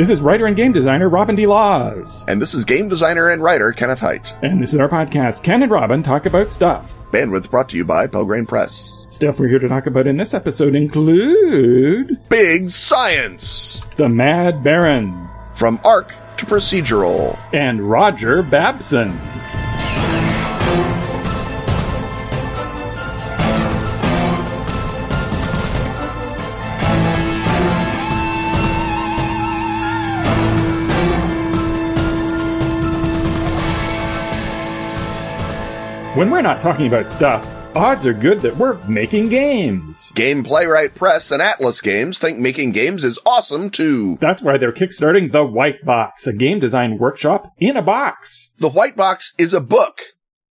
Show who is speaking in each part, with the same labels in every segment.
Speaker 1: This is writer and game designer Robin D. Laws.
Speaker 2: And this is game designer and writer Kenneth Hite.
Speaker 1: And this is our podcast, Ken and Robin Talk About Stuff.
Speaker 2: Bandwidth brought to you by Pelgrane Press.
Speaker 1: Stuff we're here to talk about in this episode include
Speaker 2: Big Science!
Speaker 1: The Mad Baron.
Speaker 2: From Arc to Procedural.
Speaker 1: And Roger Babson. When we're not talking about stuff, odds are good that we're making games.
Speaker 2: Game Playwright Press and Atlas Games think making games is awesome too.
Speaker 1: That's why they're kickstarting The White Box, a game design workshop in a box.
Speaker 2: The White Box is a book.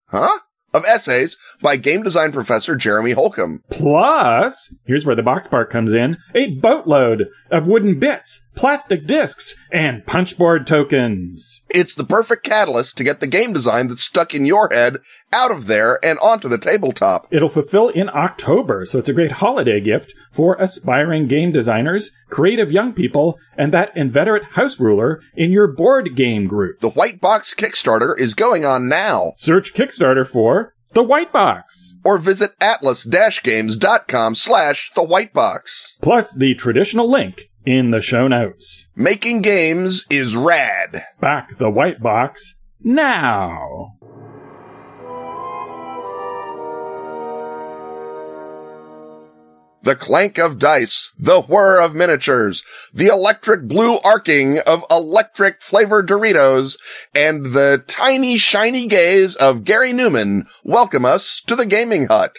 Speaker 2: Huh? Of essays by game design professor Jeremy Holcomb.
Speaker 1: Plus, here's where the box part comes in, a boatload of wooden bits, plastic discs, and punchboard tokens.
Speaker 2: It's the perfect catalyst to get the game design that's stuck in your head out of there and onto the tabletop.
Speaker 1: It'll fulfill in October, so it's a great holiday gift for aspiring game designers, creative young people, and that inveterate house ruler in your board game group.
Speaker 2: The White Box Kickstarter is going on now.
Speaker 1: Search Kickstarter for The White Box.
Speaker 2: Or visit atlas-games.com slash the white box.
Speaker 1: Plus the traditional link in the show notes.
Speaker 2: Making games is rad.
Speaker 1: Back the white box now.
Speaker 2: The clank of dice, the whir of miniatures, the electric blue arcing of electric flavored Doritos, and the tiny shiny gaze of Gary Numan welcome us to the gaming hut.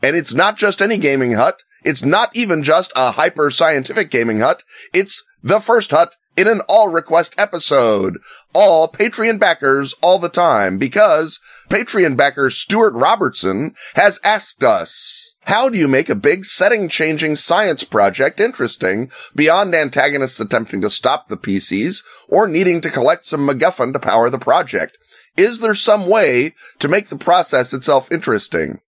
Speaker 2: And it's not just any gaming hut. It's not even just a hyper scientific gaming hut. It's the first hut in an all request episode. All Patreon backers all the time because Patreon backer Stuart Robertson has asked us. How do you make a big setting changing science project interesting beyond antagonists attempting to stop the PCs or needing to collect some MacGuffin to power the project? Is there some way to make the process itself interesting?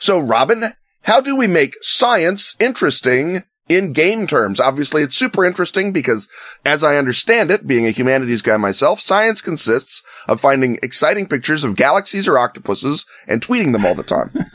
Speaker 2: So Robin, how do we make science interesting in game terms? Obviously, it's super interesting because as I understand it, being a humanities guy myself, science consists of finding exciting pictures of galaxies or octopuses and tweeting them all the time.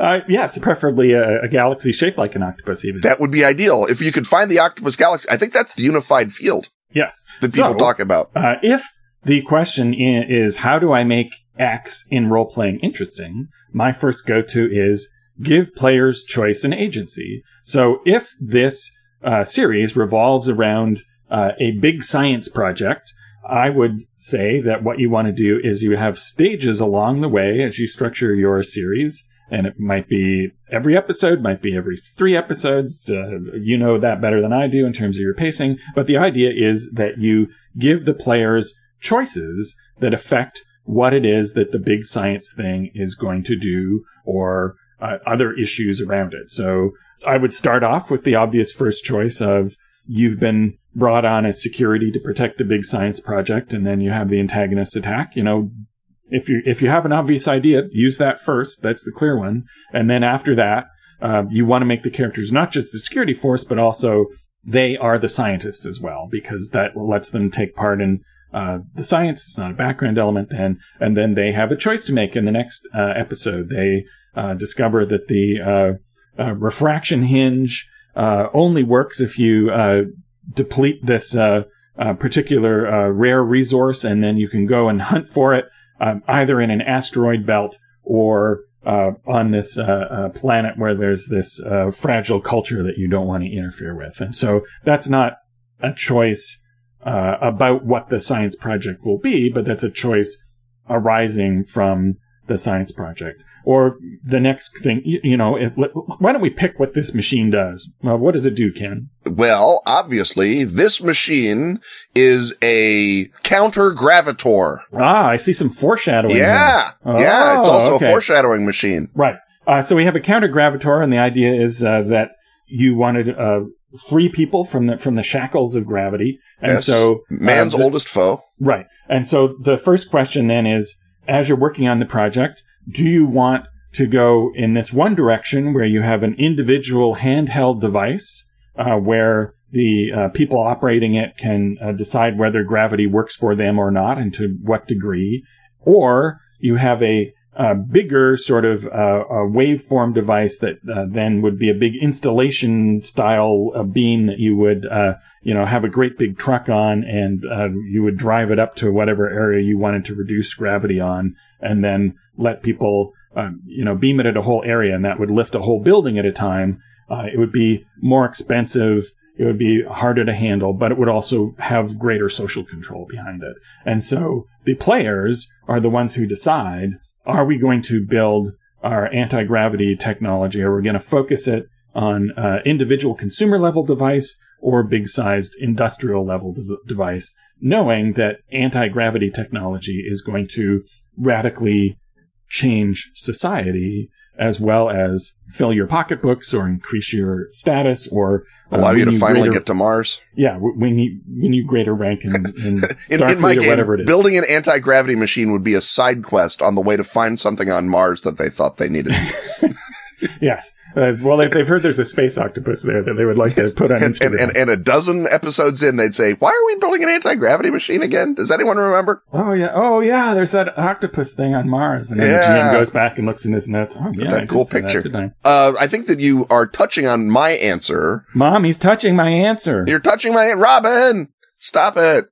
Speaker 1: Uh, yes, preferably a, a, galaxy shaped like an octopus, even.
Speaker 2: That would be ideal. If you could find the octopus galaxy, I think that's the unified field.
Speaker 1: Yes.
Speaker 2: That people so, talk about.
Speaker 1: Uh, if the question is, how do I make X in role playing interesting? My first go to is give players choice and agency. So if this uh, series revolves around uh, a big science project, I would say that what you want to do is you have stages along the way as you structure your series and it might be every episode, might be every three episodes. Uh, you know that better than I do in terms of your pacing. But the idea is that you give the players choices that affect what it is that the big science thing is going to do or uh, other issues around it. So I would start off with the obvious first choice of you've been brought on as security to protect the big science project and then you have the antagonist attack. You know, if you if you have an obvious idea, use that first. That's the clear one, and then after that, uh, you want to make the characters not just the security force, but also they are the scientists as well, because that lets them take part in uh, the science. It's not a background element then, and then they have a choice to make in the next uh, episode. They uh, discover that the uh, uh, refraction hinge only works if you deplete this particular rare resource, and then you can go and hunt for it um, either in an asteroid belt or uh, on this uh, uh, planet where there's this uh, fragile culture that you don't want to interfere with. And so that's not a choice uh, about what the science project will be, but that's a choice arising from the science project. Or the next thing, you, know, it, why don't we pick what this machine does? Well, what does it do, Ken?
Speaker 2: Well, obviously, this machine is a counter gravitor.
Speaker 1: Ah, I see some foreshadowing.
Speaker 2: Yeah. Oh, yeah, it's also okay. a foreshadowing machine.
Speaker 1: Right. Uh, so we have a counter gravitor, and the idea is uh, that you wanted uh, free people from the from the shackles of gravity, and
Speaker 2: yes.
Speaker 1: so uh,
Speaker 2: man's the, oldest foe.
Speaker 1: Right. And so the first question then is, as you're working on the project, do you want to go in this one direction where you have an individual handheld device uh, where the uh, people operating it can uh, decide whether gravity works for them or not and to what degree. Or you have a, a bigger sort of uh, waveform device that uh, then would be a big installation style uh, beam that you would, you know, have a great big truck on and um, you would drive it up to whatever area you wanted to reduce gravity on and then let people, um, you know, beam it at a whole area and that would lift a whole building at a time. Uh, it would be more expensive it would be harder to handle, but it would also have greater social control behind it. And so the players are the ones who decide, are we going to build our anti-gravity technology? Or are we going to focus it on uh, individual consumer level device or big sized industrial level des- device, knowing that anti-gravity technology is going to radically change society as well as fill your pocketbooks or increase your status or uh,
Speaker 2: allow you to finally greater, get to Mars.
Speaker 1: Yeah, when you when you greater rank in, in,
Speaker 2: in, in my game, whatever it is. Building an anti gravity machine would be a side quest on the way to find something on Mars that they thought they needed.
Speaker 1: yes. Uh, well, they've, they've heard there's a space octopus there that they would like to put on
Speaker 2: and, and, and, and, a dozen episodes in, they'd say, "Why are we building an anti-gravity machine again?" Does anyone remember?
Speaker 1: Oh yeah, oh yeah. There's that octopus thing on Mars, and then yeah. the GM goes back and looks in his notes. Oh yeah,
Speaker 2: that cool picture. That, I? Uh, I think that you are touching on my answer.
Speaker 1: Mom, he's touching my answer.
Speaker 2: You're touching my Robin. Stop it.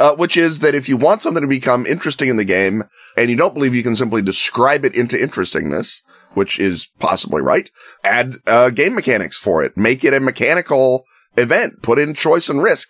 Speaker 2: Uh, which is that if you want something to become interesting in the game and you don't believe you can simply describe it into interestingness, which is possibly right. Add uh, game mechanics for it. Make it a mechanical event. Put in choice and risk.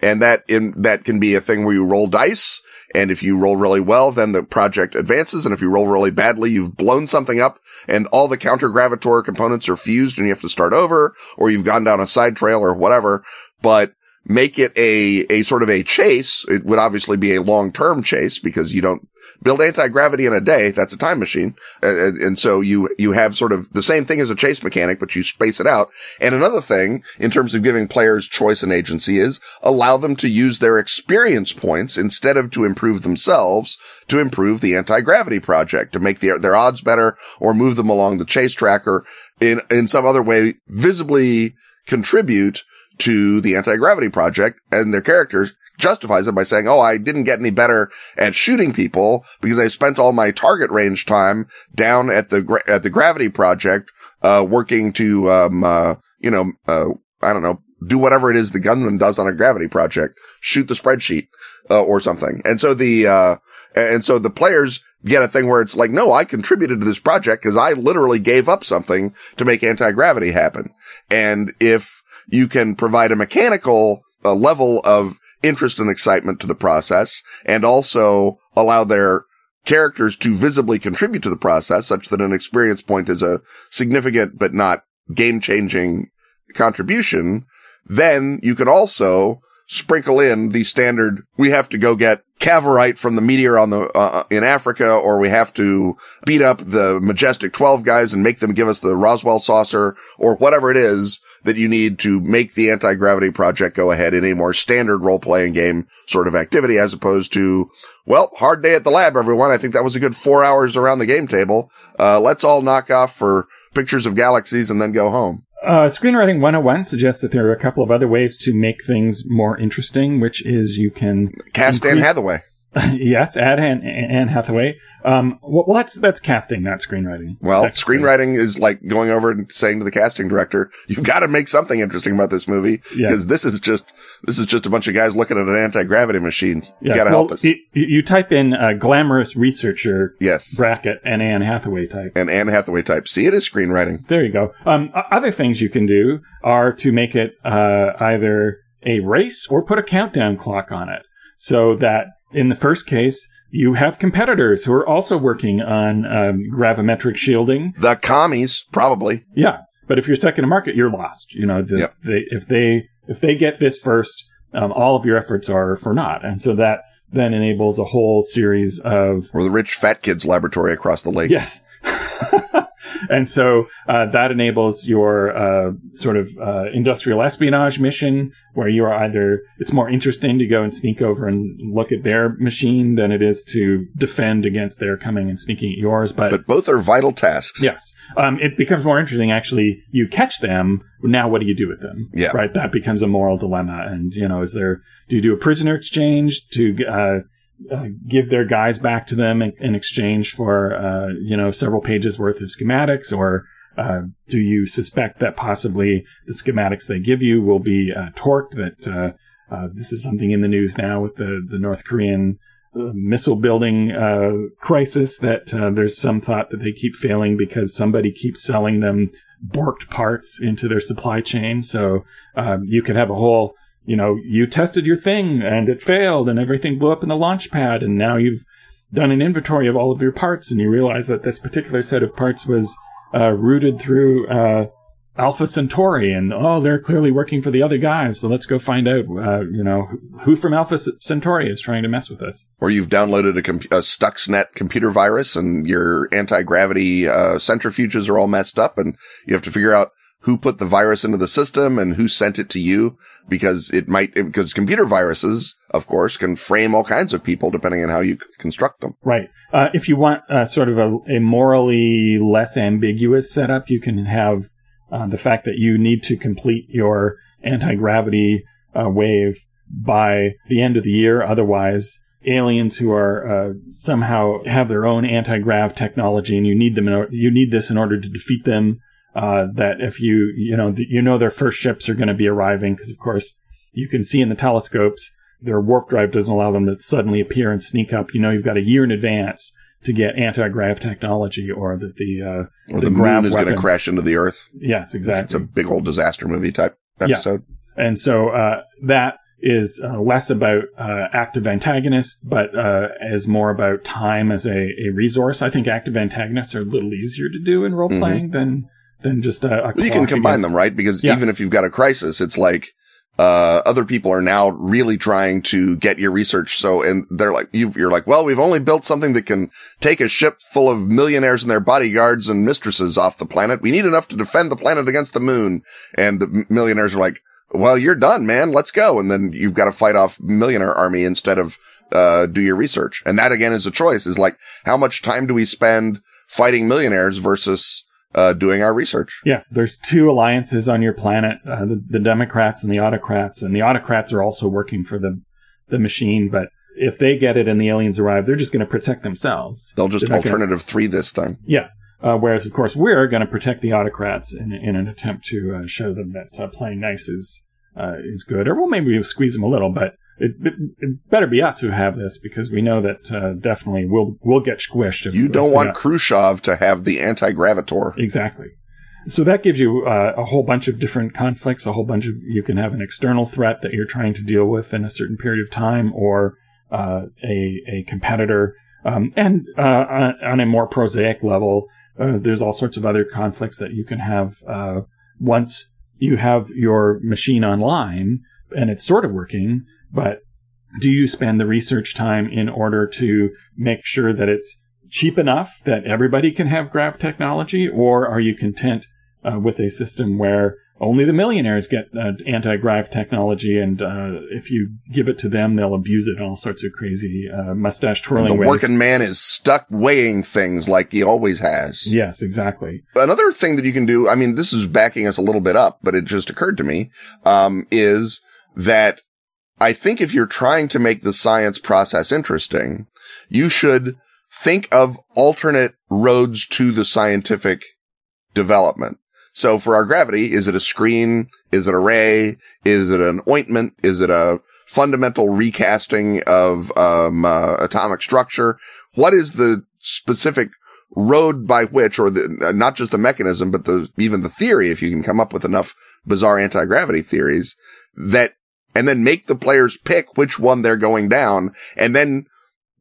Speaker 2: And that in, that can be a thing where you roll dice. And if you roll really well, then the project advances. And if you roll really badly, you've blown something up and all the counter gravitor components are fused and you have to start over or you've gone down a side trail or whatever. But make it a, a sort of a chase. It would obviously be a long-term chase because you don't build anti-gravity in a day. That's a time machine. Uh, and so you, you have sort of the same thing as a chase mechanic, but you space it out. And another thing in terms of giving players choice and agency is allow them to use their experience points instead of to improve themselves to improve the anti-gravity project, to make their, their odds better or move them along the chase tracker in, in some other way visibly contribute to the anti-gravity project and their characters justifies it by saying, Oh, I didn't get any better at shooting people because I spent all my target range time down at the, gra- at the gravity project, uh, working to, um, uh, you know, uh, I don't know, do whatever it is the gunman does on a gravity project, shoot the spreadsheet, uh, or something. And so the, uh, and so the players get a thing where it's like, no, I contributed to this project because I literally gave up something to make anti-gravity happen. And if you can provide a mechanical uh, level of interest and excitement to the process and also allow their characters to visibly contribute to the process such that an experience point is a significant but not game changing contribution. Then you can also sprinkle in the standard, we have to go get cavorite from the meteor on the, uh, in Africa, or we have to beat up the majestic 12 guys and make them give us the Roswell saucer, or whatever it is that you need to make the anti-gravity project go ahead in a more standard role-playing game sort of activity, as opposed to, well, hard day at the lab, everyone. I think that was a good four hours around the game table. Uh, let's all knock off for pictures of galaxies and then go home.
Speaker 1: Uh, Screenwriting 101 suggests that there are a couple of other ways to make things more interesting, which is you can
Speaker 2: cast increase- Anne Hathaway.
Speaker 1: yes, add Anne, Anne Hathaway. Um, well, that's that's casting, not screenwriting.
Speaker 2: Well, that's screenwriting is like going over and saying to the casting director, "You've got to make something interesting about this movie because yeah. this is just this is just a bunch of guys looking at an anti gravity machine. You yeah. got to well, help us."
Speaker 1: You, you type in a glamorous researcher,
Speaker 2: yes,
Speaker 1: bracket, and Anne Hathaway type,
Speaker 2: and Anne Hathaway type. See, it is screenwriting.
Speaker 1: There you go. Um, other things you can do are to make it uh, either a race or put a countdown clock on it, so that in the first case you have competitors who are also working on um, gravimetric shielding.
Speaker 2: The commies, probably.
Speaker 1: Yeah, but if you're second to market, you're lost. You know, the, yep. they, if they if they get this first, um, all of your efforts are for naught, and so that then enables a whole series of
Speaker 2: or the rich fat kids laboratory across the lake.
Speaker 1: Yes. and so uh, that enables your uh, sort of uh, industrial espionage mission, where you are either it's more interesting to go and sneak over and look at their machine than it is to defend against their coming and sneaking at yours. But,
Speaker 2: But both are vital tasks.
Speaker 1: yes, um, it becomes more interesting. Actually, you catch them. Now, what do you do with them?
Speaker 2: Yeah.
Speaker 1: right. That becomes a moral dilemma. And you know, is there do you do a prisoner exchange to uh, give their guys back to them in, in exchange for uh, you know several pages worth of schematics, or uh, do you suspect that possibly the schematics they give you will be uh, torqued? That uh, this is something in the news now with the the North Korean missile building crisis. That there's some thought that they keep failing because somebody keeps selling them borked parts into their supply chain. So you could have a whole you know, you tested your thing and it failed and everything blew up in the launch pad and now you've done an inventory of all of your parts and you realize that this particular set of parts was uh, through uh, Alpha Centauri and oh, they're clearly working for the other guys. So let's go find out, uh, you know, who from Alpha Centauri is trying to mess with us.
Speaker 2: Or you've downloaded a, comp- a Stuxnet computer virus and your anti-gravity uh, centrifuges are all messed up and you have to figure out who put the virus into the system and who sent it to you because it might, because computer viruses, of course, can frame all kinds of people depending on how you construct them.
Speaker 1: Right. Uh, if you want uh, sort of a, a morally less ambiguous setup, you can have uh, the fact that you need to complete your anti gravity uh, wave by the end of the year. Otherwise, aliens who are uh, somehow have their own anti grav technology, and you need them. Or- you need this in order to defeat them. Uh, that if you you know you know their first ships are going to be arriving because of course you can see in the telescopes their warp drive doesn't allow them to suddenly appear and sneak up. You know you've got a year in advance to get anti grav technology, or that the uh,
Speaker 2: Or
Speaker 1: The
Speaker 2: the, moon is going to crash into the earth.
Speaker 1: yes exactly.
Speaker 2: It's a big old disaster movie type episode.
Speaker 1: And so uh, that is uh, less about uh, active antagonists, but uh, is more about time as a, a resource. I think active antagonists are a little easier to do in role playing than than just a. a
Speaker 2: you can combine
Speaker 1: against-
Speaker 2: them, right? Because
Speaker 1: Yeah.
Speaker 2: even if you've got a crisis, it's like, uh, other people are now really trying to get your research. So, and they're like, you you're like, well, we've only built something that can take a ship full of millionaires and their bodyguards and mistresses off the planet. We need enough to defend the planet against the moon. And the millionaires are like, well, you're done, man. Let's go. And then you've got to fight off millionaire army instead of, uh, do your research. And that again is a choice is like, how much time do we spend fighting millionaires versus, uh, doing our research?
Speaker 1: Yes, there's two alliances on your planet: uh, the, the Democrats and the Autocrats. And the Autocrats are also working for the the machine, but if they get it and the aliens arrive, they're just going to protect themselves.
Speaker 2: They'll just
Speaker 1: They're gonna-
Speaker 2: alternative three this thing.
Speaker 1: Yeah. Uh, whereas, of course, we're going to protect the autocrats in, in an attempt to uh, show them that uh, playing nice is uh, is good. Or well, maybe we'll squeeze them a little, but it, it, it better be us who have this because we know that uh, definitely we'll we'll get squished. If,
Speaker 2: You don't
Speaker 1: we
Speaker 2: want Khrushchev to have the anti-gravitor.
Speaker 1: exactly. So that gives you uh, a whole bunch of different conflicts. A whole bunch of you can have an external threat that you're trying to deal with in a certain period of time, or uh, a a competitor. Um, and uh, on, on a more prosaic level, uh, there's all sorts of other conflicts that you can have uh, once you have your machine online and it's sort of working. But do you spend the research time in order to make sure that it's cheap enough that everybody can have grav technology, or are you content uh, with a system where only the millionaires get uh, anti-grav technology, and uh, if you give it to them, they'll abuse it in all sorts of crazy uh, mustache
Speaker 2: And
Speaker 1: twirling
Speaker 2: the
Speaker 1: ways.
Speaker 2: working man is stuck weighing things like he always has.
Speaker 1: Yes, exactly.
Speaker 2: Another thing that you can do, I mean, this is backing us a little bit up, but it just occurred to me, um, is that I think if you're trying to make the science process interesting, you should think of alternate roads to the scientific development. So for our gravity, is it a screen? Is it a ray? Is it an ointment? Is it a fundamental recasting of um, uh, atomic structure? What is the specific road by which, or the, uh, not just the mechanism, but the even the theory, if you can come up with enough bizarre anti gravity theories that, and then make the players pick which one they're going down, and then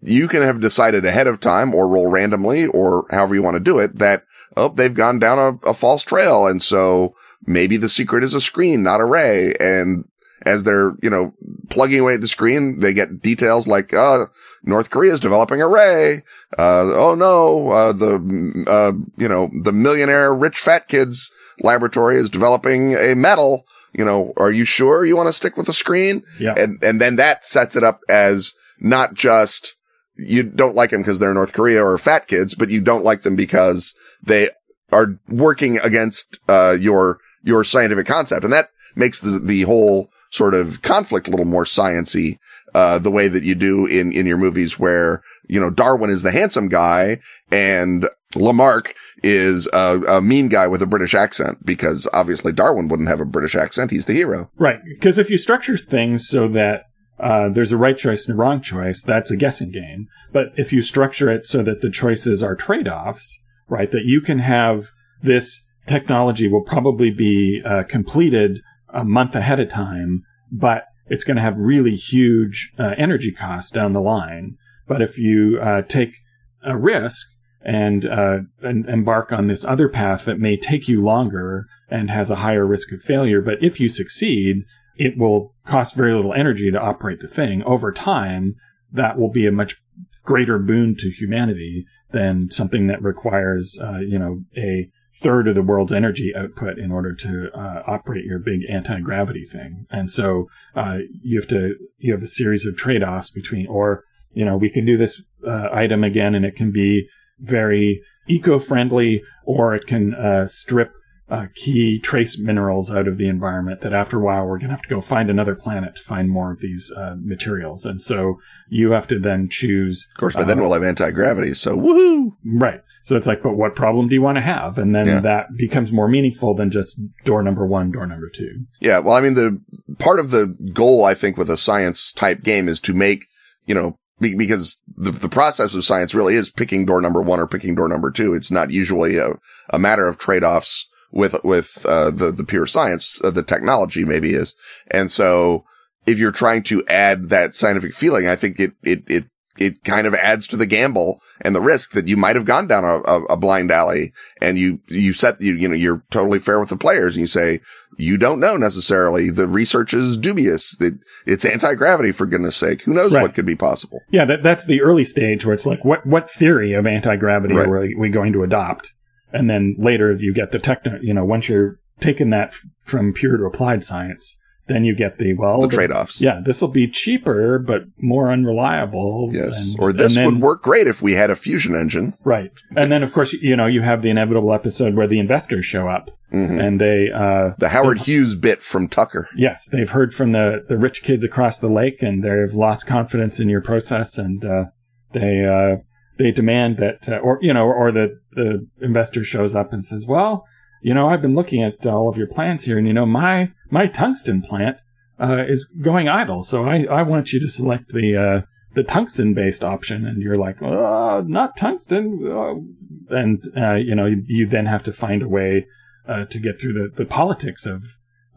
Speaker 2: you can have decided ahead of time or roll randomly or however you want to do it that, oh, they've gone down a, a false trail. And so maybe the secret is a screen, not a ray. And, as they're, you know, plugging away at the screen, they get details like, uh, North Korea is developing a ray. Uh, oh no, uh, the, uh, you know, the millionaire rich fat kids laboratory is developing a metal. You know, are you sure you want to stick with the screen?
Speaker 1: Yeah.
Speaker 2: And, and then that sets it up as not just, you don't like them because they're North Korea or fat kids, but you don't like them because they are working against, uh, your, your scientific concept. And that makes the, the whole sort of conflict a little more sciency, uh, the way that you do in, in your movies where, you know, Darwin is the handsome guy and Lamarck is a, a mean guy with a British accent because obviously Darwin wouldn't have a British accent. He's the hero.
Speaker 1: Right. Because if you structure things so that uh, there's a right choice and a wrong choice, that's a guessing game. But if you structure it so that the choices are trade offs, right, that you can have this technology will probably be uh, completed a month ahead of time, but it's going to have really huge uh, energy costs down the line. But if you uh, take a risk and, uh, and embark on this other path that may take you longer and has a higher risk of failure, but if you succeed, it will cost very little energy to operate the thing. Over time, that will be a much greater boon to humanity than something that requires, uh, you know, a third of the world's energy output in order to uh, operate your big anti-gravity thing. And so uh, you have to you have a series of trade-offs between, or you know, we can do this uh, item again, and it can be very eco-friendly, or it can uh, strip uh, key trace minerals out of the environment that after a while we're going to have to go find another planet to find more of these uh, materials. And so you have to then choose.
Speaker 2: Of course, but then we'll have anti-gravity. So woohoo!
Speaker 1: Right. So it's like, but what problem do you want to have? And then
Speaker 2: Yeah.
Speaker 1: that becomes more meaningful than just door number one, door number two.
Speaker 2: Yeah. Well, I mean, the part of the goal, I think, with a science type game is to make, you know, because the, the process of science really is picking door number one or picking door number two. It's not usually a, a matter of trade-offs with, with, uh, the, the pure science, uh, the technology maybe is. And so if you're trying to add that scientific feeling, I think it, it, it, it kind of adds to the gamble and the risk that you might have gone down a, a, a blind alley and you, you set, you, you know, you're totally fair with the players and you say, you don't know necessarily. The research is dubious. That it's anti-gravity for goodness sake. Who knows
Speaker 1: Right.
Speaker 2: what could be possible?
Speaker 1: Yeah, that, that's the early stage where it's like, what, what theory of anti-gravity
Speaker 2: Right.
Speaker 1: are we, we going to adopt? And then later you get the techno, you know, once you're taking that from pure to applied science, then you get the, well,
Speaker 2: The
Speaker 1: the-
Speaker 2: trade-offs.
Speaker 1: Yeah, this will be cheaper, but more unreliable.
Speaker 2: Yes.
Speaker 1: and-
Speaker 2: or this
Speaker 1: then-
Speaker 2: would work great if we had a fusion engine.
Speaker 1: Right. And then, of course, you know, you have the inevitable episode where the investors show up
Speaker 2: hmm
Speaker 1: and they, uh,
Speaker 2: The Howard Hughes bit from Tucker.
Speaker 1: yes, they've heard from the, the rich kids across the lake and they've lost confidence in your process and, uh, they, uh, they demand that, uh, or, you know, or the, the investor shows up and says, well, you know, I've been looking at all of your plans here and, you know, my, my tungsten plant, uh, is going idle. So I, I want you to select the, uh, the tungsten based option and you're like, oh, not tungsten. Oh. And, uh, you know, you, you then have to find a way, uh, to get through the, the politics of,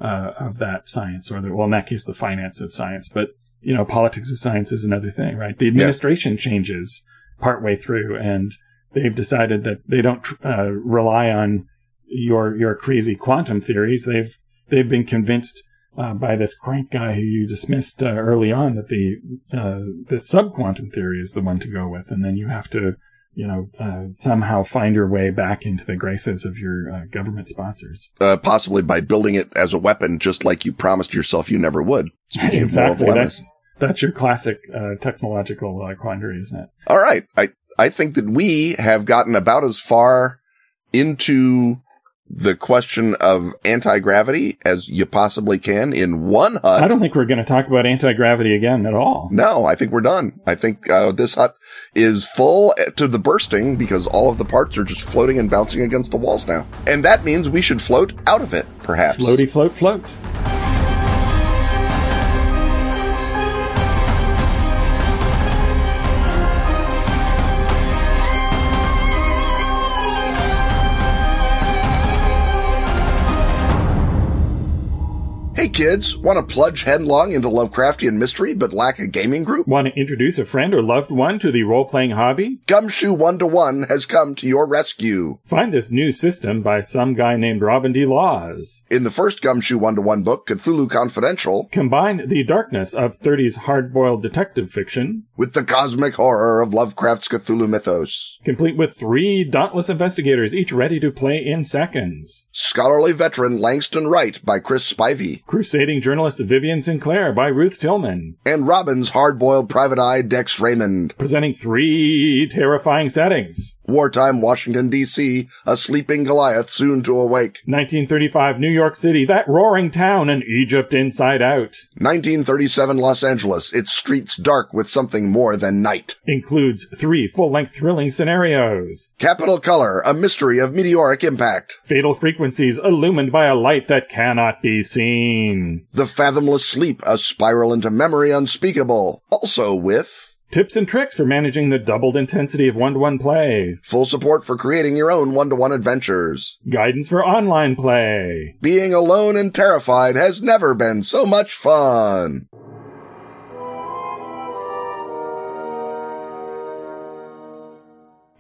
Speaker 1: uh, of that science or the, well, in that case, the finance of science. But, you know, politics of science is another thing, right? The administration changes partway through and they've decided that they don't, uh, rely on your, your crazy quantum theories. They've, they've been convinced, uh, by this crank guy who you dismissed uh, early on that the, uh, the subquantum theory is the one to go with. And then you have to, you know, uh, somehow find your way back into the graces of your uh, government sponsors.
Speaker 2: Uh, possibly by building it as a weapon, just like you promised yourself you never would. Speaking of
Speaker 1: exactly.
Speaker 2: dilemmas.
Speaker 1: That's, that's your classic uh, technological uh, quandary, isn't it?
Speaker 2: All right. I, I think that we have gotten about as far into the question of anti-gravity as you possibly can in one hut.
Speaker 1: I don't think we're going to talk about anti gravity again at all.
Speaker 2: No, I think we're done. I think uh, this hut is full to the bursting because all of the parts are just floating and bouncing against the walls now. And that means we should float out of it, perhaps.
Speaker 1: Floaty, float, float.
Speaker 2: Kids, want to plunge headlong into Lovecraftian mystery but lack a gaming group?
Speaker 1: Want to introduce a friend or loved one to the role playing hobby?
Speaker 2: Gumshoe One to One has come to your rescue.
Speaker 1: Find this new system by some guy named Robin D. Laws.
Speaker 2: In the first Gumshoe One to One book, Cthulhu Confidential,
Speaker 1: Combine the darkness of 30s hard boiled detective fiction,
Speaker 2: with the cosmic horror of Lovecraft's Cthulhu mythos.
Speaker 1: complete with three dauntless investigators, each ready to play in seconds.
Speaker 2: Scholarly veteran Langston Wright by Chris Spivey,
Speaker 1: Crusading journalist Vivian Sinclair by Ruth Tillman.
Speaker 2: and Robin's hard-boiled private eye Dex Raymond.
Speaker 1: Presenting three terrifying settings.
Speaker 2: Wartime Washington, D.C., a sleeping Goliath soon to awake.
Speaker 1: 1935 New York City, that roaring town, and Egypt inside out.
Speaker 2: 1937 Los Angeles, its streets dark with something more than night.
Speaker 1: Includes three full length thrilling scenarios.
Speaker 2: Capitol Color, a mystery of meteoric impact.
Speaker 1: Fatal frequencies illumined by a light that cannot be seen.
Speaker 2: The Fathomless Sleep, a spiral into memory unspeakable. Also with
Speaker 1: Tips and tricks for managing the doubled intensity of one to one play.
Speaker 2: full support for creating your own one-to-one adventures.
Speaker 1: Guidance for online play.
Speaker 2: Being alone and terrified has never been so much fun.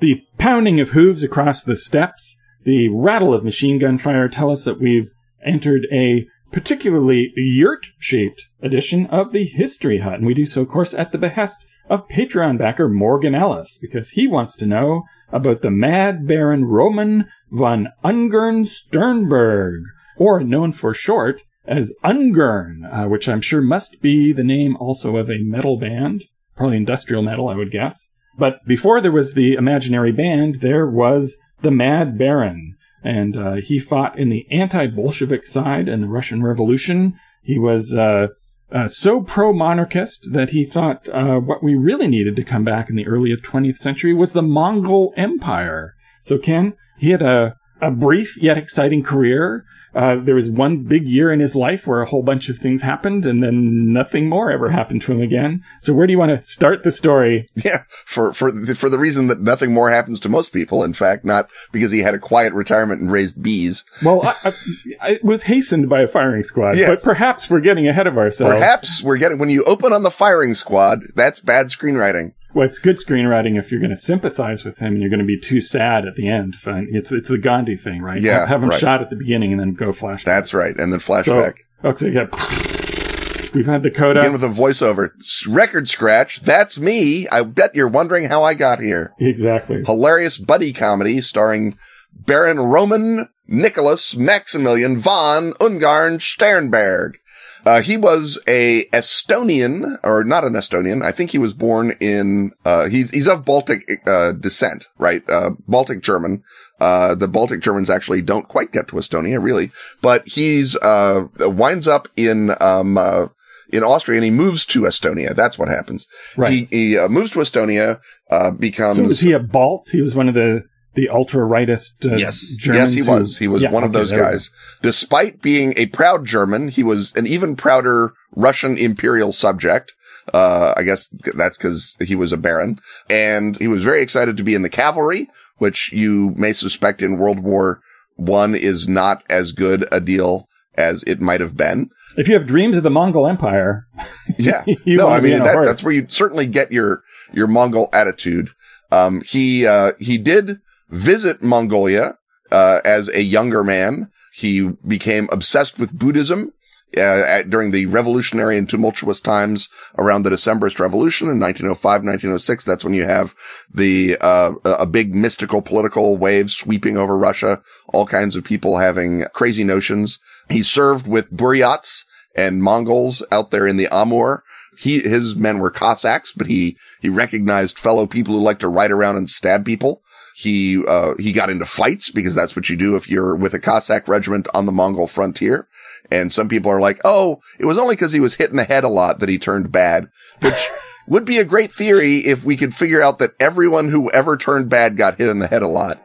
Speaker 1: The pounding of hooves across the steppes, the rattle of machine gun fire tell us that we've entered a particularly yurt shaped edition of the History Hut. And we do so, of course, at the behest of Patreon backer Morgan Ellis, because he wants to know about the Mad Baron Roman von Ungern Sternberg, or known for short as Ungern, uh, which I'm sure must be the name also of a metal band, probably industrial metal, I would guess. But before there was the imaginary band, there was the Mad Baron, and uh, he fought in the anti-Bolshevik side in the Russian Revolution. He was uh, uh, so pro-monarchist that he thought uh, what we really needed to come back in the early 20th century was the Mongol Empire. So Ken, he had a a brief yet exciting career. Uh, there was one big year in his life where a whole bunch of things happened, and then nothing more ever happened to him again. So, where do you want to start the story?
Speaker 2: Yeah, for for the, for the reason that nothing more happens to most people. In fact, not because he had a quiet retirement and raised bees.
Speaker 1: Well, I, I, was hastened by a firing squad,
Speaker 2: Yes.
Speaker 1: but perhaps we're getting ahead of ourselves.
Speaker 2: Perhaps we're getting when you open on the firing squad. That's bad screenwriting.
Speaker 1: Well, it's good screenwriting if you're going to sympathize with him and you're going to be too sad at the end. Uh, it's it's the Gandhi thing, right?
Speaker 2: Yeah,
Speaker 1: have, him
Speaker 2: right.
Speaker 1: shot at the beginning and then go flashback.
Speaker 2: That's right. And then
Speaker 1: so,
Speaker 2: flashback.
Speaker 1: okay, yeah. We've had the coda.
Speaker 2: Begin with a voiceover. Record scratch. That's me. I bet you're wondering how I got here.
Speaker 1: exactly.
Speaker 2: Hilarious buddy comedy starring Baron Roman Nicholas Maximilian von Ungern Sternberg. Uh, he was a Estonian, or not an Estonian. I think he was born in, uh, he's, he's of Baltic, uh, descent, right? Uh, Baltic German. Uh, the Baltic Germans actually don't quite get to Estonia, really, but he's, uh, winds up in, um, uh, in Austria and he moves to Estonia. That's what happens.
Speaker 1: Right.
Speaker 2: He, he uh, moves to Estonia, uh, becomes.
Speaker 1: So was he a Balt? He was one of the the ultra rightist. Uh,
Speaker 2: Yes,
Speaker 1: Germans
Speaker 2: yes, he
Speaker 1: who-
Speaker 2: was. He was
Speaker 1: Yeah,
Speaker 2: one of those guys. Despite being a proud German, he was an even prouder Russian imperial subject. Uh, I guess that's because he was a baron, and he was very excited to be in the cavalry, which you may suspect in World War One is not as good a deal as it might have been.
Speaker 1: If you have dreams of the Mongol Empire,
Speaker 2: Yeah.
Speaker 1: you
Speaker 2: no, I mean, that, that's where you certainly get your, your Mongol attitude. Um, he, uh, he did visit Mongolia, uh, as a younger man. He became obsessed with Buddhism, uh, at, during the revolutionary and tumultuous times around the Decembrist Revolution in 1905, 1906. That's when you have the, uh, a big mystical political wave sweeping over Russia, all kinds of people having crazy notions. He served with Buryats and Mongols out there in the Amur. He, his men were Cossacks, but he, he recognized fellow people who like to ride around and stab people. He, uh, he got into fights because that's what you do if you're with a Cossack regiment on the Mongol frontier. And some people are like, oh, it was only because he was hit in the head a lot that he turned bad, which would be a great theory if we could figure out that everyone who ever turned bad got hit in the head a lot.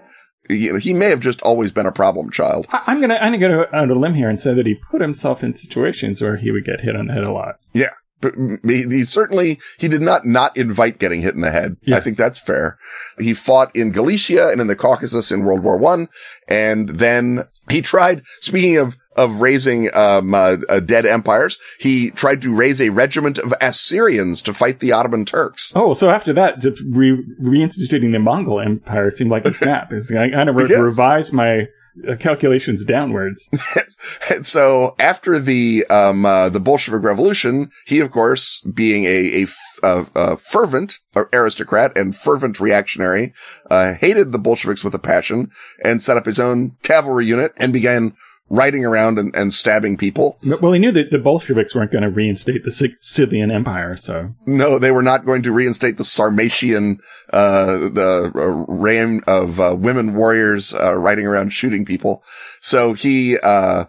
Speaker 2: You know, he may have just always been a problem child.
Speaker 1: I, I'm gonna I'm gonna go out on a limb here and say that he put himself in situations where he would get hit on the head a lot.
Speaker 2: Yeah. But he, certainly, he did not not invite getting hit in the head. I think that's fair. He fought in Galicia and in the Caucasus in World War One. And then he tried, speaking of of raising um, uh, uh, dead empires, he tried to raise a regiment of Assyrians to fight the Ottoman Turks.
Speaker 1: Oh, so after that, just re- reinstituting the Mongol Empire seemed like a snap. It's, I kind of re-
Speaker 2: Yes.
Speaker 1: revised my uh, calculations downwards.
Speaker 2: and so after the um, uh, the Bolshevik Revolution, he of course, being a a fervent aristocrat and fervent reactionary, uh, hated the Bolsheviks with a passion and set up his own cavalry unit and began riding around and, and stabbing people.
Speaker 1: Well, he knew that the Bolsheviks weren't going to reinstate the Scythian Empire, so
Speaker 2: No, they were not going to reinstate the Sarmatian, uh, the uh, reign of uh, women warriors uh, riding around shooting people. So he, uh,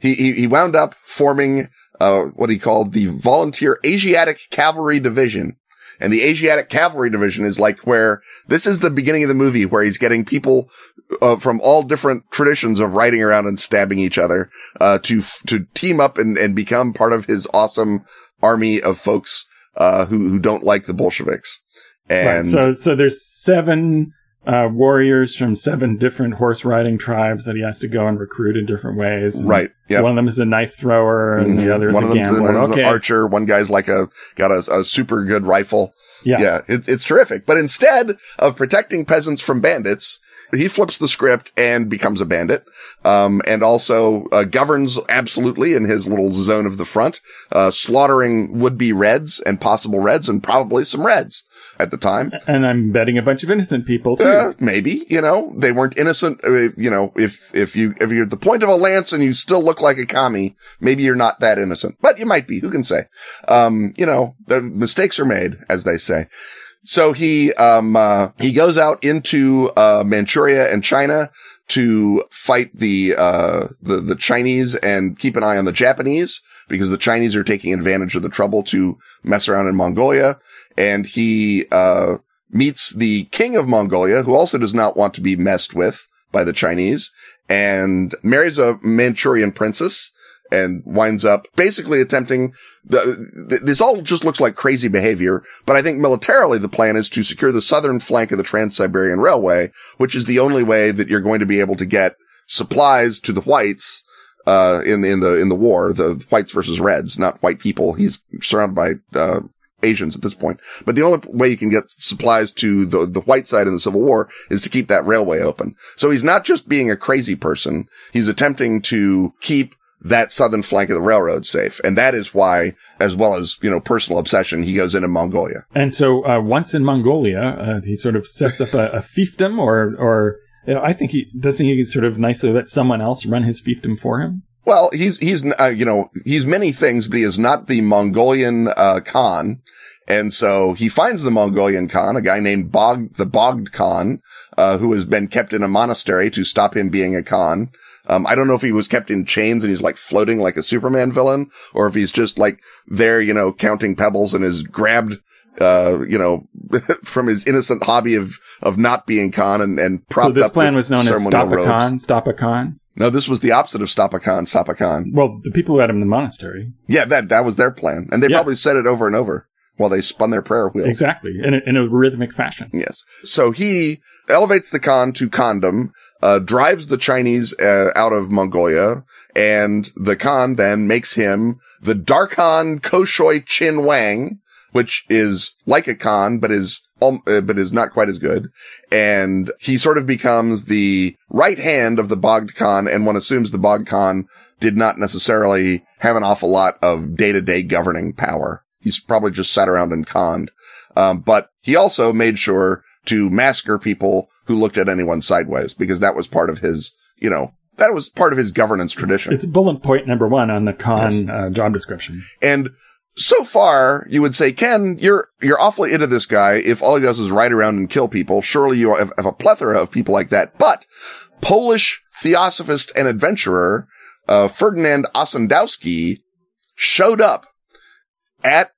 Speaker 2: he, he he wound up forming uh, what he called the Volunteer Asiatic Cavalry Division. And the Asiatic Cavalry Division is like where this is the beginning of the movie where he's getting people uh, from all different traditions of riding around and stabbing each other uh, to to team up and, and become part of his awesome army of folks uh, who who don't like the Bolsheviks. And
Speaker 1: Right. So, so there's seven uh, warriors from seven different horse riding tribes that he has to go and recruit in different ways. And
Speaker 2: right, yeah.
Speaker 1: One of them is a knife thrower, and the other is
Speaker 2: one
Speaker 1: a
Speaker 2: of them,
Speaker 1: gambler.
Speaker 2: one of them's
Speaker 1: okay.
Speaker 2: an archer. One guy's like a got a, a super good rifle.
Speaker 1: Yeah.
Speaker 2: Yeah, it, it's terrific. But instead of protecting peasants from bandits, he flips the script and becomes a bandit. Um, and also, uh, governs absolutely in his little zone of the front, uh, slaughtering would-be reds and possible reds and probably some reds at the time.
Speaker 1: And I'm betting a bunch of innocent people too.
Speaker 2: Uh, maybe, you know, they weren't innocent. Uh, you know, if, if you, if you're at the point of a lance and you still look like a commie, maybe you're not that innocent, but you might be. Who can say? Um, you know, the mistakes are made, as they say. So he, um, uh, he goes out into, uh, Manchuria and China to fight the, uh, the, the Chinese and keep an eye on the Japanese because the Chinese are taking advantage of the trouble to mess around in Mongolia. And he, uh, meets the king of Mongolia, who also does not want to be messed with by the Chinese and marries a Manchurian princess and winds up basically attempting the, th- this all just looks like crazy behavior, but I think militarily the plan is to secure the southern flank of the Trans-Siberian Railway, which is the only way that you're going to be able to get supplies to the whites uh, in the in the in the war, the whites versus reds, not white people. He's surrounded by uh, Asians at this point. But the only way you can get supplies to the the white side in the Civil War is to keep that railway open. So he's not just being a crazy person; he's attempting to keep that southern flank of the railroad safe, and that is why, as well as you know, personal obsession, he goes into Mongolia.
Speaker 1: And so uh, once in Mongolia, uh, he sort of sets up a, a fiefdom, or or you know, I think he doesn't he sort of nicely let someone else run his fiefdom for him.
Speaker 2: Well, he's he's uh, you know he's many things, but he is not the Mongolian uh, Khan. And so he finds the Mongolian Khan, a guy named Bog, the Bogd Khan, uh, who has been kept in a monastery to stop him being a Khan. Um, I don't know if he was kept in chains and he's like floating like a Superman villain, or if he's just like there, you know, counting pebbles and is grabbed, uh, you know, from his innocent hobby of, of not being Khan and, and
Speaker 1: So
Speaker 2: propped
Speaker 1: this
Speaker 2: up
Speaker 1: plan was known as Stop a. Khan, Stop a Khan.
Speaker 2: No, this was the opposite of stop a Khan, stop a Khan.
Speaker 1: Well, the people who had him in the monastery,
Speaker 2: Yeah, that, that was their plan. And they
Speaker 1: Yeah.
Speaker 2: probably said it over and over while they spun their prayer wheels.
Speaker 1: exactly, in a, in a rhythmic fashion.
Speaker 2: Yes. So he elevates the Khan to Khandam, uh, drives the Chinese uh, out of Mongolia, and the Khan then makes him the Darkhan Koshoi Chin Wang, which is like a Khan, but is um, uh, but is not quite as good. And he sort of becomes the right hand of the Bogd Khan, and one assumes the Bogd Khan did not necessarily have an awful lot of day to day governing power. He's probably just sat around and conned. Um, but he also made sure to massacre people who looked at anyone sideways because that was part of his, you know, that was part of his governance tradition.
Speaker 1: It's bullet point number one on the Khan uh, job description.
Speaker 2: And so far, you would say, Ken, you're, you're awfully into this guy. If all he does is ride around and kill people, surely you have, have a plethora of people like that. But Polish theosophist and adventurer, uh, Ferdinand Ossendowski showed up at,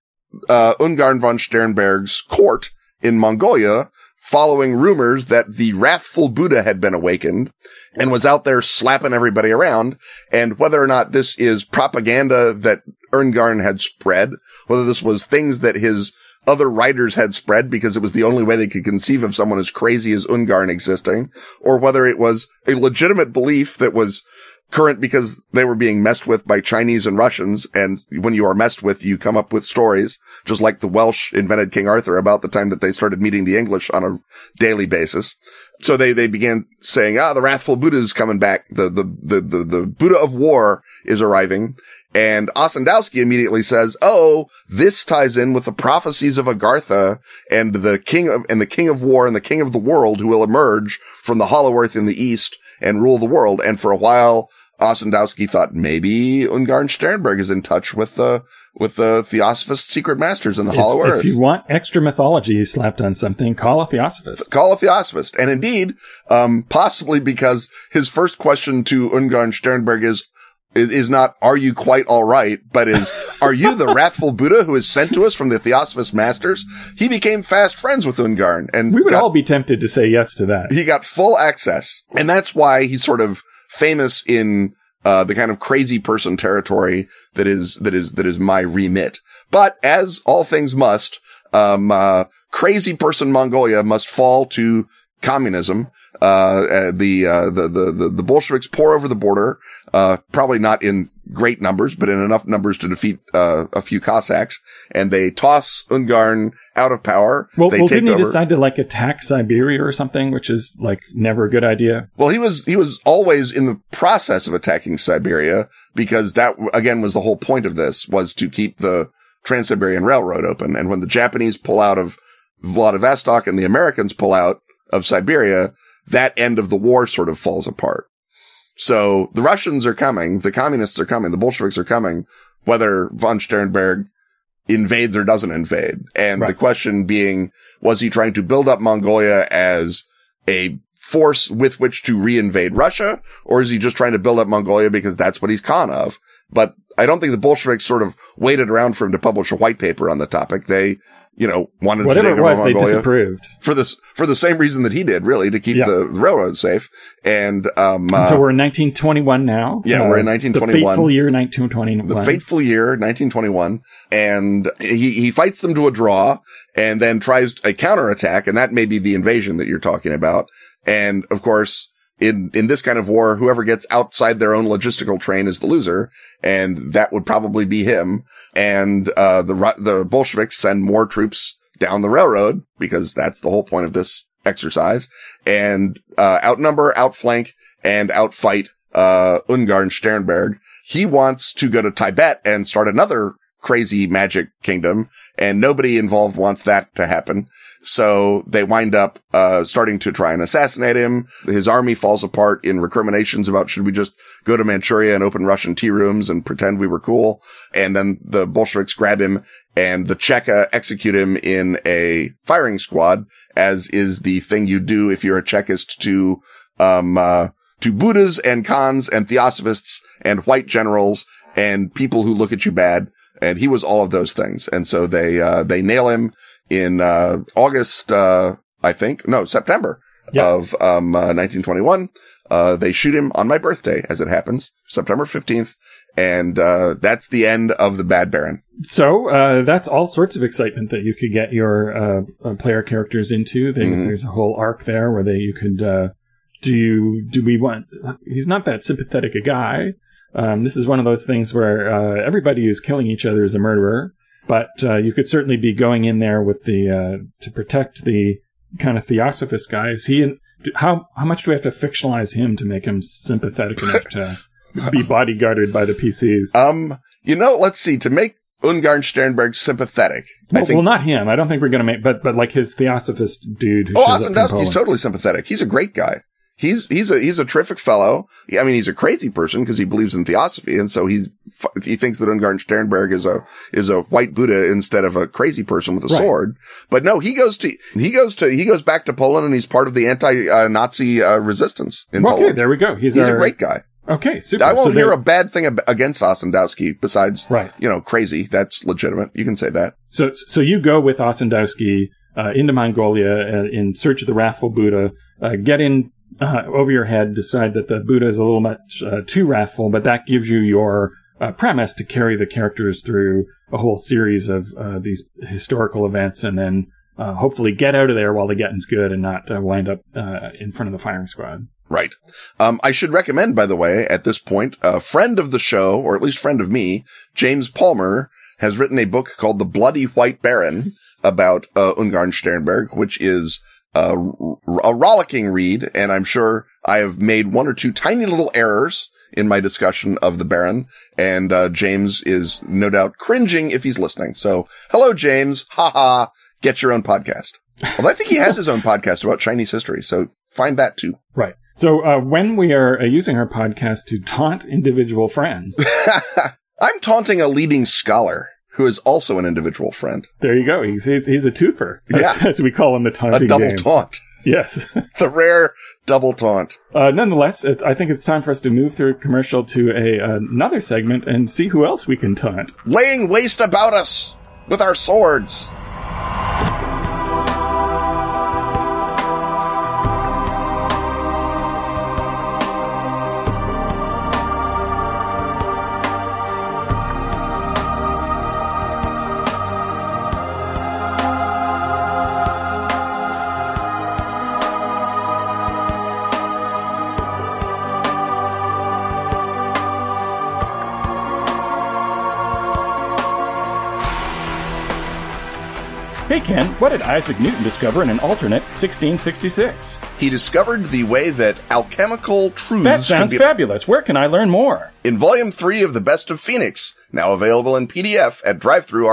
Speaker 2: uh, Ungern von Sternberg's court in Mongolia following rumors that the wrathful Buddha had been awakened and was out there slapping everybody around. And whether or not this is propaganda that Ungern had spread, whether this was things that his other writers had spread because it was the only way they could conceive of someone as crazy as Ungern existing, or whether it was a legitimate belief that was current because they were being messed with by Chinese and Russians. And when you are messed with, you come up with stories, just like the Welsh invented King Arthur about the time that they started meeting the English on a daily basis. So they, they began saying, ah, the wrathful Buddha is coming back. The, the, the, the, the Buddha of war is arriving. And Ossendowski immediately says, "Oh, this ties in with the prophecies of Agartha and the king of and the king of war and the king of the world who will emerge from the Hollow Earth in the east and rule the world." And for a while, Ossendowski thought maybe Ungern Sternberg is in touch with the with the Theosophist secret masters in the
Speaker 1: If-
Speaker 2: Hollow Earth.
Speaker 1: If you want extra mythology slapped on something, call a theosophist.
Speaker 2: Call a Theosophist. And indeed, um, possibly because his first question to Ungern Sternberg is, is, is not, are you quite all right? But is, are you the wrathful Buddha who is sent to us from the Theosophist masters? He became fast friends with Ungern and
Speaker 1: We would
Speaker 2: got-
Speaker 1: all be tempted to say yes to that.
Speaker 2: he got full access. And that's why he's sort of famous in uh, the kind of crazy person territory that is that is that is my remit. But as all things must, um, uh, crazy person Mongolia must fall to communism. Uh, uh, the, uh, the the the the Bolsheviks pour over the border, uh, probably not in great numbers, but in enough numbers to defeat uh, a few Cossacks, and they toss Ungern out of power.
Speaker 1: Well,
Speaker 2: they
Speaker 1: well didn't he decide to like attack Siberia or something, which is like never a good idea?
Speaker 2: Well, he was he was always in the process of attacking Siberia because that again was the whole point of this was to keep the Trans-Siberian Railroad open. And when the Japanese pull out of Vladivostok and the Americans pull out of Siberia, that end of the war sort of falls apart. So the Russians are coming, the communists are coming, the Bolsheviks are coming, whether von Sternberg invades or doesn't invade. And the question being, was he trying to build up Mongolia as a force with which to reinvade Russia, or is he just trying to build up Mongolia because that's what he's con of? But I don't think the Bolsheviks sort of waited around for him to publish a white paper on the topic. They, you know, wanted
Speaker 1: Whatever
Speaker 2: to take over Mongolia for this for the same reason that he did, really, to keep
Speaker 1: Yeah.
Speaker 2: the railroad safe. And um, uh,
Speaker 1: so we're in 1921 now.
Speaker 2: Yeah, we're in 1921.
Speaker 1: The fateful year 1921.
Speaker 2: the fateful year 1921, and he he fights them to a draw, and then tries a counterattack, and that may be the invasion that you're talking about. And of course, in in this kind of war, whoever gets outside their own logistical train is the loser, and that would probably be him. And uh, the the Bolsheviks send more troops down the railroad because that's the whole point of this exercise, and uh, outnumber, outflank, and outfight uh, Ungern Sternberg. He wants to go to Tibet and start another crazy magic kingdom, and nobody involved wants that to happen. So they wind up uh, starting to try and assassinate him. His army falls apart in recriminations about should we just go to Manchuria and open Russian tea rooms and pretend we were cool. And then the Bolsheviks grab him and the Cheka execute him in a firing squad, as is the thing you do if you're a Chekist to um uh, to Buddhas and Khans and Theosophists and white generals and people who look at you bad. And he was all of those things. And so they uh, they nail him in uh, August, uh, I think, no September
Speaker 1: Yeah.
Speaker 2: of um, uh, 1921. Uh, they shoot him on my birthday, as it happens, September 15th. And, uh, that's the end of the Bad Baron.
Speaker 1: So uh, that's all sorts of excitement that you could get your uh, uh, player characters into. They,
Speaker 2: Mhm.
Speaker 1: There's a whole arc there where they you could uh, do you do we want? He's not that sympathetic a guy. Um, this is one of those things where uh, everybody who's killing each other is a murderer, but uh, you could certainly be going in there with the uh, to protect the kind of theosophist guy. Is he? How how much do we have to fictionalize him to make him sympathetic enough to be bodyguarded by the PCs?
Speaker 2: Um, you know, let's see, to make Ungern Sternberg sympathetic, I
Speaker 1: Well,
Speaker 2: think
Speaker 1: well, not him. I don't think we're going to make, but but like his theosophist dude. Who
Speaker 2: Oh, Ossendowski's totally sympathetic. He's a great guy. He's he's a he's a terrific fellow. I mean, he's a crazy person because he believes in theosophy, and so he's he thinks that Ungern Sternberg is a is a white Buddha instead of a crazy person with a
Speaker 1: Right.
Speaker 2: sword. But no, he goes to he goes to he goes back to Poland, and he's part of the anti-Nazi uh, resistance in
Speaker 1: okay,
Speaker 2: Poland.
Speaker 1: there we go. He's,
Speaker 2: He's
Speaker 1: our,
Speaker 2: a great guy.
Speaker 1: Okay, super.
Speaker 2: I won't
Speaker 1: So
Speaker 2: hear a bad thing ab- against Ossendowski besides
Speaker 1: right.
Speaker 2: you know crazy. That's legitimate. You can say that.
Speaker 1: So so you go with Ossendowski uh, into Mongolia uh, in search of the wrathful Buddha. Uh, get in uh, over your head. Decide that the Buddha is a little much uh, too wrathful, but that gives you your uh, premise to carry the characters through a whole series of uh, these historical events, and then. Uh, hopefully get out of there while the getting's good and not uh, wind up uh, in front of the firing squad.
Speaker 2: Right. Um, I should recommend, by the way, at this point, a friend of the show, or at least friend of me, James Palmer, has written a book called The Bloody White Baron about uh, Ungern Sternberg, which is uh, a rollicking read, and I'm sure I have made one or two tiny little errors in my discussion of the Baron, and uh, James is no doubt cringing if he's listening. So, hello, James. Ha ha. Get your own podcast. Well, I think he has his own podcast about Chinese history, so find that too.
Speaker 1: Right. So uh, when we are uh, using our podcast to taunt individual friends,
Speaker 2: I'm taunting a leading scholar who is also an individual friend.
Speaker 1: there you go. He's he's, he's a twofer, as,
Speaker 2: Yeah.
Speaker 1: as we call him the taunting
Speaker 2: A double
Speaker 1: game.
Speaker 2: taunt.
Speaker 1: Yes.
Speaker 2: The rare double taunt.
Speaker 1: Uh, nonetheless, it, I think it's time for us to move through commercial to a another segment and see who else we can taunt.
Speaker 2: Laying waste about us with our swords.
Speaker 1: Hey Ken, what did Isaac Newton discover in an alternate 1666?
Speaker 2: He discovered the way that alchemical truths
Speaker 1: That sounds
Speaker 2: be
Speaker 1: fabulous. Where can I learn more?
Speaker 2: In volume 3 of the Best of Fenix, now available in PDF at Drive-Thru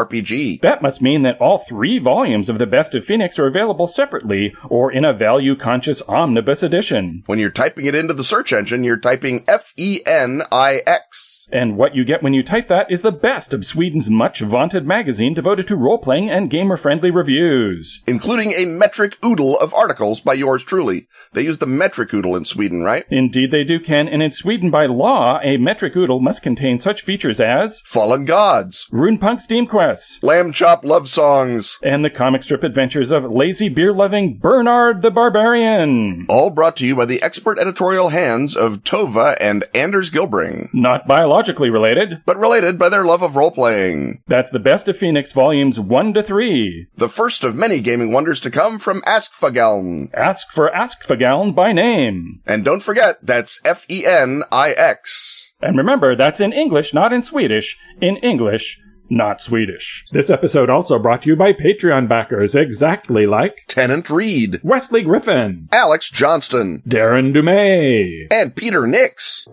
Speaker 1: That must mean that all three volumes of The Best of Fenix are available separately or in a value conscious omnibus edition.
Speaker 2: When you're typing it into the search engine, you're typing F E N I X.
Speaker 1: And what you get when you type that is the best of Sweden's much vaunted magazine devoted to role playing and gamer friendly reviews.
Speaker 2: including a metric oodle of articles by yours truly. They use the metric oodle in Sweden, right?
Speaker 1: Indeed, they do, Ken, and in Sweden by law, a metric oodle must contain such features as
Speaker 2: Fallen Gods,
Speaker 1: Runepunk Steam Quests,
Speaker 2: Lamb Chop Love Songs,
Speaker 1: and the comic strip adventures of lazy beer loving Bernard the Barbarian.
Speaker 2: all brought to you by the expert editorial hands of Tova and Anders Gillbring,
Speaker 1: Not biologically related.
Speaker 2: but related by their love of role-playing.
Speaker 1: That's the best of Fenix volumes 1 to 3.
Speaker 2: The first of many gaming wonders to come from Askfageln.
Speaker 1: Ask for Askfageln by name.
Speaker 2: And don't forget, that's E F-E-N-I-X.
Speaker 1: And remember, that's in English, not in Swedish. In English, not Swedish. This episode also brought to you by Patreon backers, exactly like
Speaker 2: Tennant Reed,
Speaker 1: Wesley Griffin,
Speaker 2: Alex Johnston,
Speaker 1: Darren Dumay,
Speaker 2: and Peter Nix.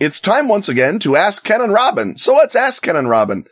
Speaker 2: It's time once again to ask Ken and Robin. So let's ask Ken and Robin.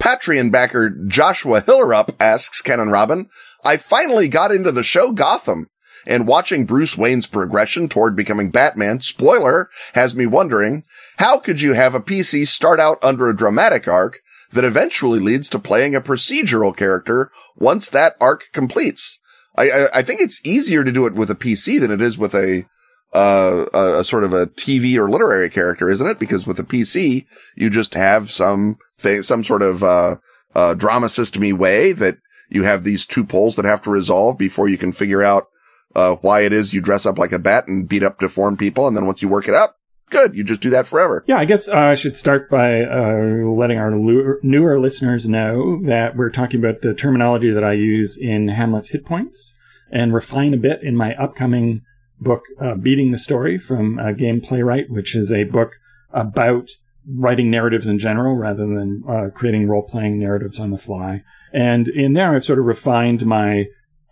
Speaker 2: Patreon backer Joshua Hillerup asks Ken and Robin, I finally got into the show Gotham and watching Bruce Wayne's progression toward becoming Batman, spoiler, has me wondering, how could you have a PC start out under a dramatic arc that eventually leads to playing a procedural character once that arc completes? I, I, I think it's easier to do it with a PC than it is with a, uh, a, a sort of a TV or literary character, isn't it? Because with a PC, you just have some thing, some sort of, uh, uh, drama systemy way that you have these two poles that have to resolve before you can figure out, uh, why it is you dress up like a bat and beat up deformed people. And then once you work it out, good. You just do that forever.
Speaker 1: Yeah, I guess uh, I should start by uh, letting our lu- newer listeners know that we're talking about the terminology that I use in Hamlet's Hit Points and refine a bit in my upcoming book, uh, Beating the Story from uh, Gameplaywright, which is a book about writing narratives in general rather than uh, creating role playing narratives on the fly. And in there, I've sort of refined my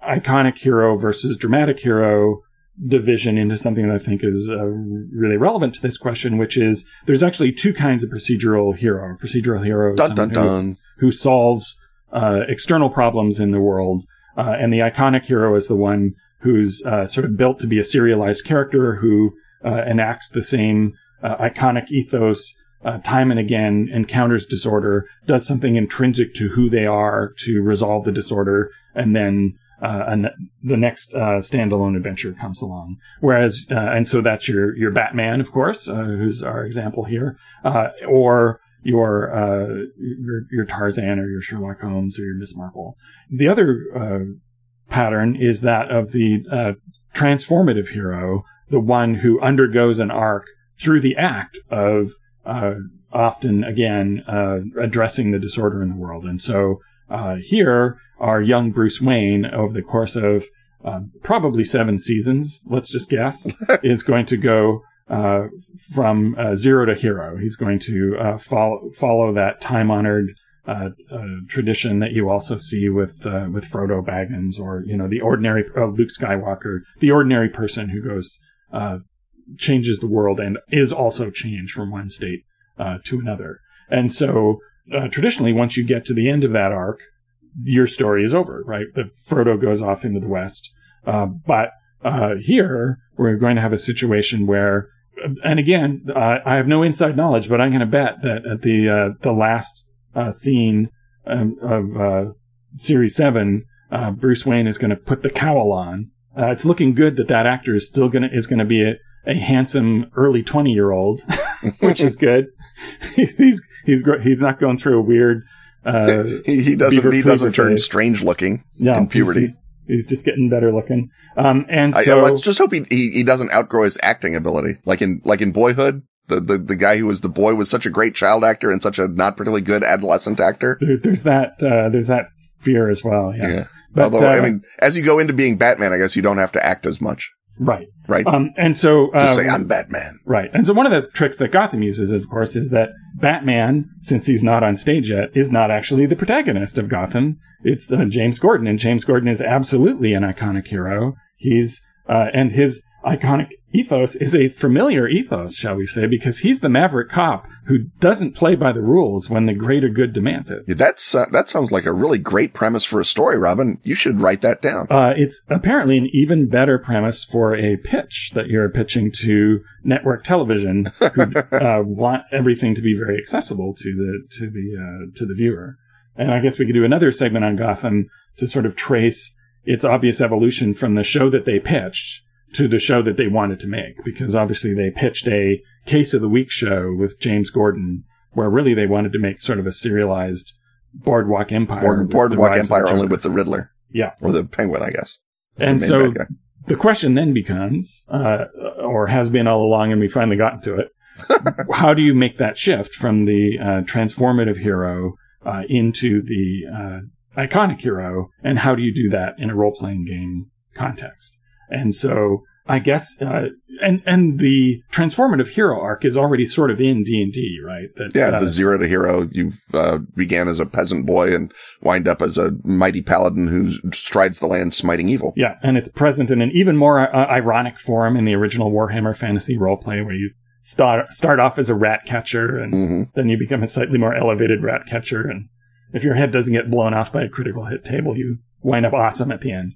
Speaker 1: iconic hero versus dramatic hero division into something that I think is uh, really relevant to this question, which is there's actually two kinds of procedural hero. A procedural hero is
Speaker 2: Dun dun
Speaker 1: someone who- who solves uh, external problems in the world, uh, and the iconic hero is the one who's uh, sort of built to be a serialized character who uh, enacts the same uh, iconic ethos uh, time and again, encounters disorder, does something intrinsic to who they are to resolve the disorder, and then uh, the next uh, standalone adventure comes along. Whereas, uh, and so that's your your Batman, of course, uh, who's our example here, uh, or your uh, your your Tarzan or your Sherlock Holmes or your Miss Marple. The other pattern is that of the transformative hero, the one who undergoes an arc through the act of often again addressing the disorder in the world. And so here, our young Bruce Wayne, over the course of um, probably seven seasons, let's just guess, is going to go uh, from uh, zero to hero. He's going to uh, follow follow that time honored uh, uh, tradition that you also see with uh, with Frodo Baggins, or you know the ordinary Luke Skywalker, the ordinary person who goes changes the world and is also changed from one state to another. And so traditionally, once you get to the end of that arc, your story is over, right? The Frodo goes off into the west, but here we're going to have a situation where and again, uh, I have no inside knowledge, but I'm going to bet that at the uh, the last uh, scene um, of uh, Series Seven, uh, Bruce Wayne is going to put the cowl on. Uh, it's looking good that that actor is still going to is going to be a, a handsome early twenty year old, which is good. he's he's he's not going through a weird.
Speaker 2: he, he doesn't he doesn't turn strange looking yeah, in puberty.
Speaker 1: He's, he's just getting better looking. Um, and so,
Speaker 2: I, let's just hope he, he, he doesn't outgrow his acting ability, like in like in Boyhood. The, the the guy who was the boy was such a great child actor and such a not particularly good adolescent actor.
Speaker 1: There, there's that uh, there's that fear as well. Yes. Yeah.
Speaker 2: But, Although uh, I mean, as you go into being Batman, I guess you don't have to act as much.
Speaker 1: Right.
Speaker 2: Right.
Speaker 1: Um, and so
Speaker 2: just say I'm Batman.
Speaker 1: Right. And so one of the tricks that Gotham uses, of course, is that Batman, since he's not on stage yet, is not actually the protagonist of Gotham. It's uh, James Gordon, and James Gordon is absolutely an iconic hero. He's uh, and his iconic ethos is a familiar ethos, shall we say, because he's the maverick cop who doesn't play by the rules when the greater good demands it.
Speaker 2: Yeah, that's uh, that sounds like a really great premise for a story, Robin. You should write that down.
Speaker 1: Uh, it's apparently an even better premise for a pitch that you're pitching to network television, who uh, want everything to be very accessible to the to the uh, to the viewer. And I guess we could do another segment on Gotham to sort of trace its obvious evolution from the show that they pitched to the show that they wanted to make because obviously they pitched a case of the week show with James Gordon where really they wanted to make sort of a serialized Boardwalk Empire.
Speaker 2: Board, Boardwalk Empire only with the Riddler.
Speaker 1: Yeah.
Speaker 2: Or the Penguin, I guess.
Speaker 1: And so the question then becomes, uh, or has been all along, and we finally gotten to it. how do you make that shift from the uh, transformative hero uh, into the uh, iconic hero, and how do you do that in a role playing game context? And so I guess, uh, and and the transformative hero arc is already sort of in D and D, right?
Speaker 2: That, yeah, uh, the zero to hero. You uh, began as a peasant boy and wind up as a mighty paladin who strides the land, smiting evil.
Speaker 1: Yeah, and it's present in an even more uh, ironic form in the original Warhammer Fantasy roleplay, where you start start off as a rat catcher, and mm-hmm. then you become a slightly more elevated rat catcher, and if your head doesn't get blown off by a critical hit table, you wind up awesome at the end.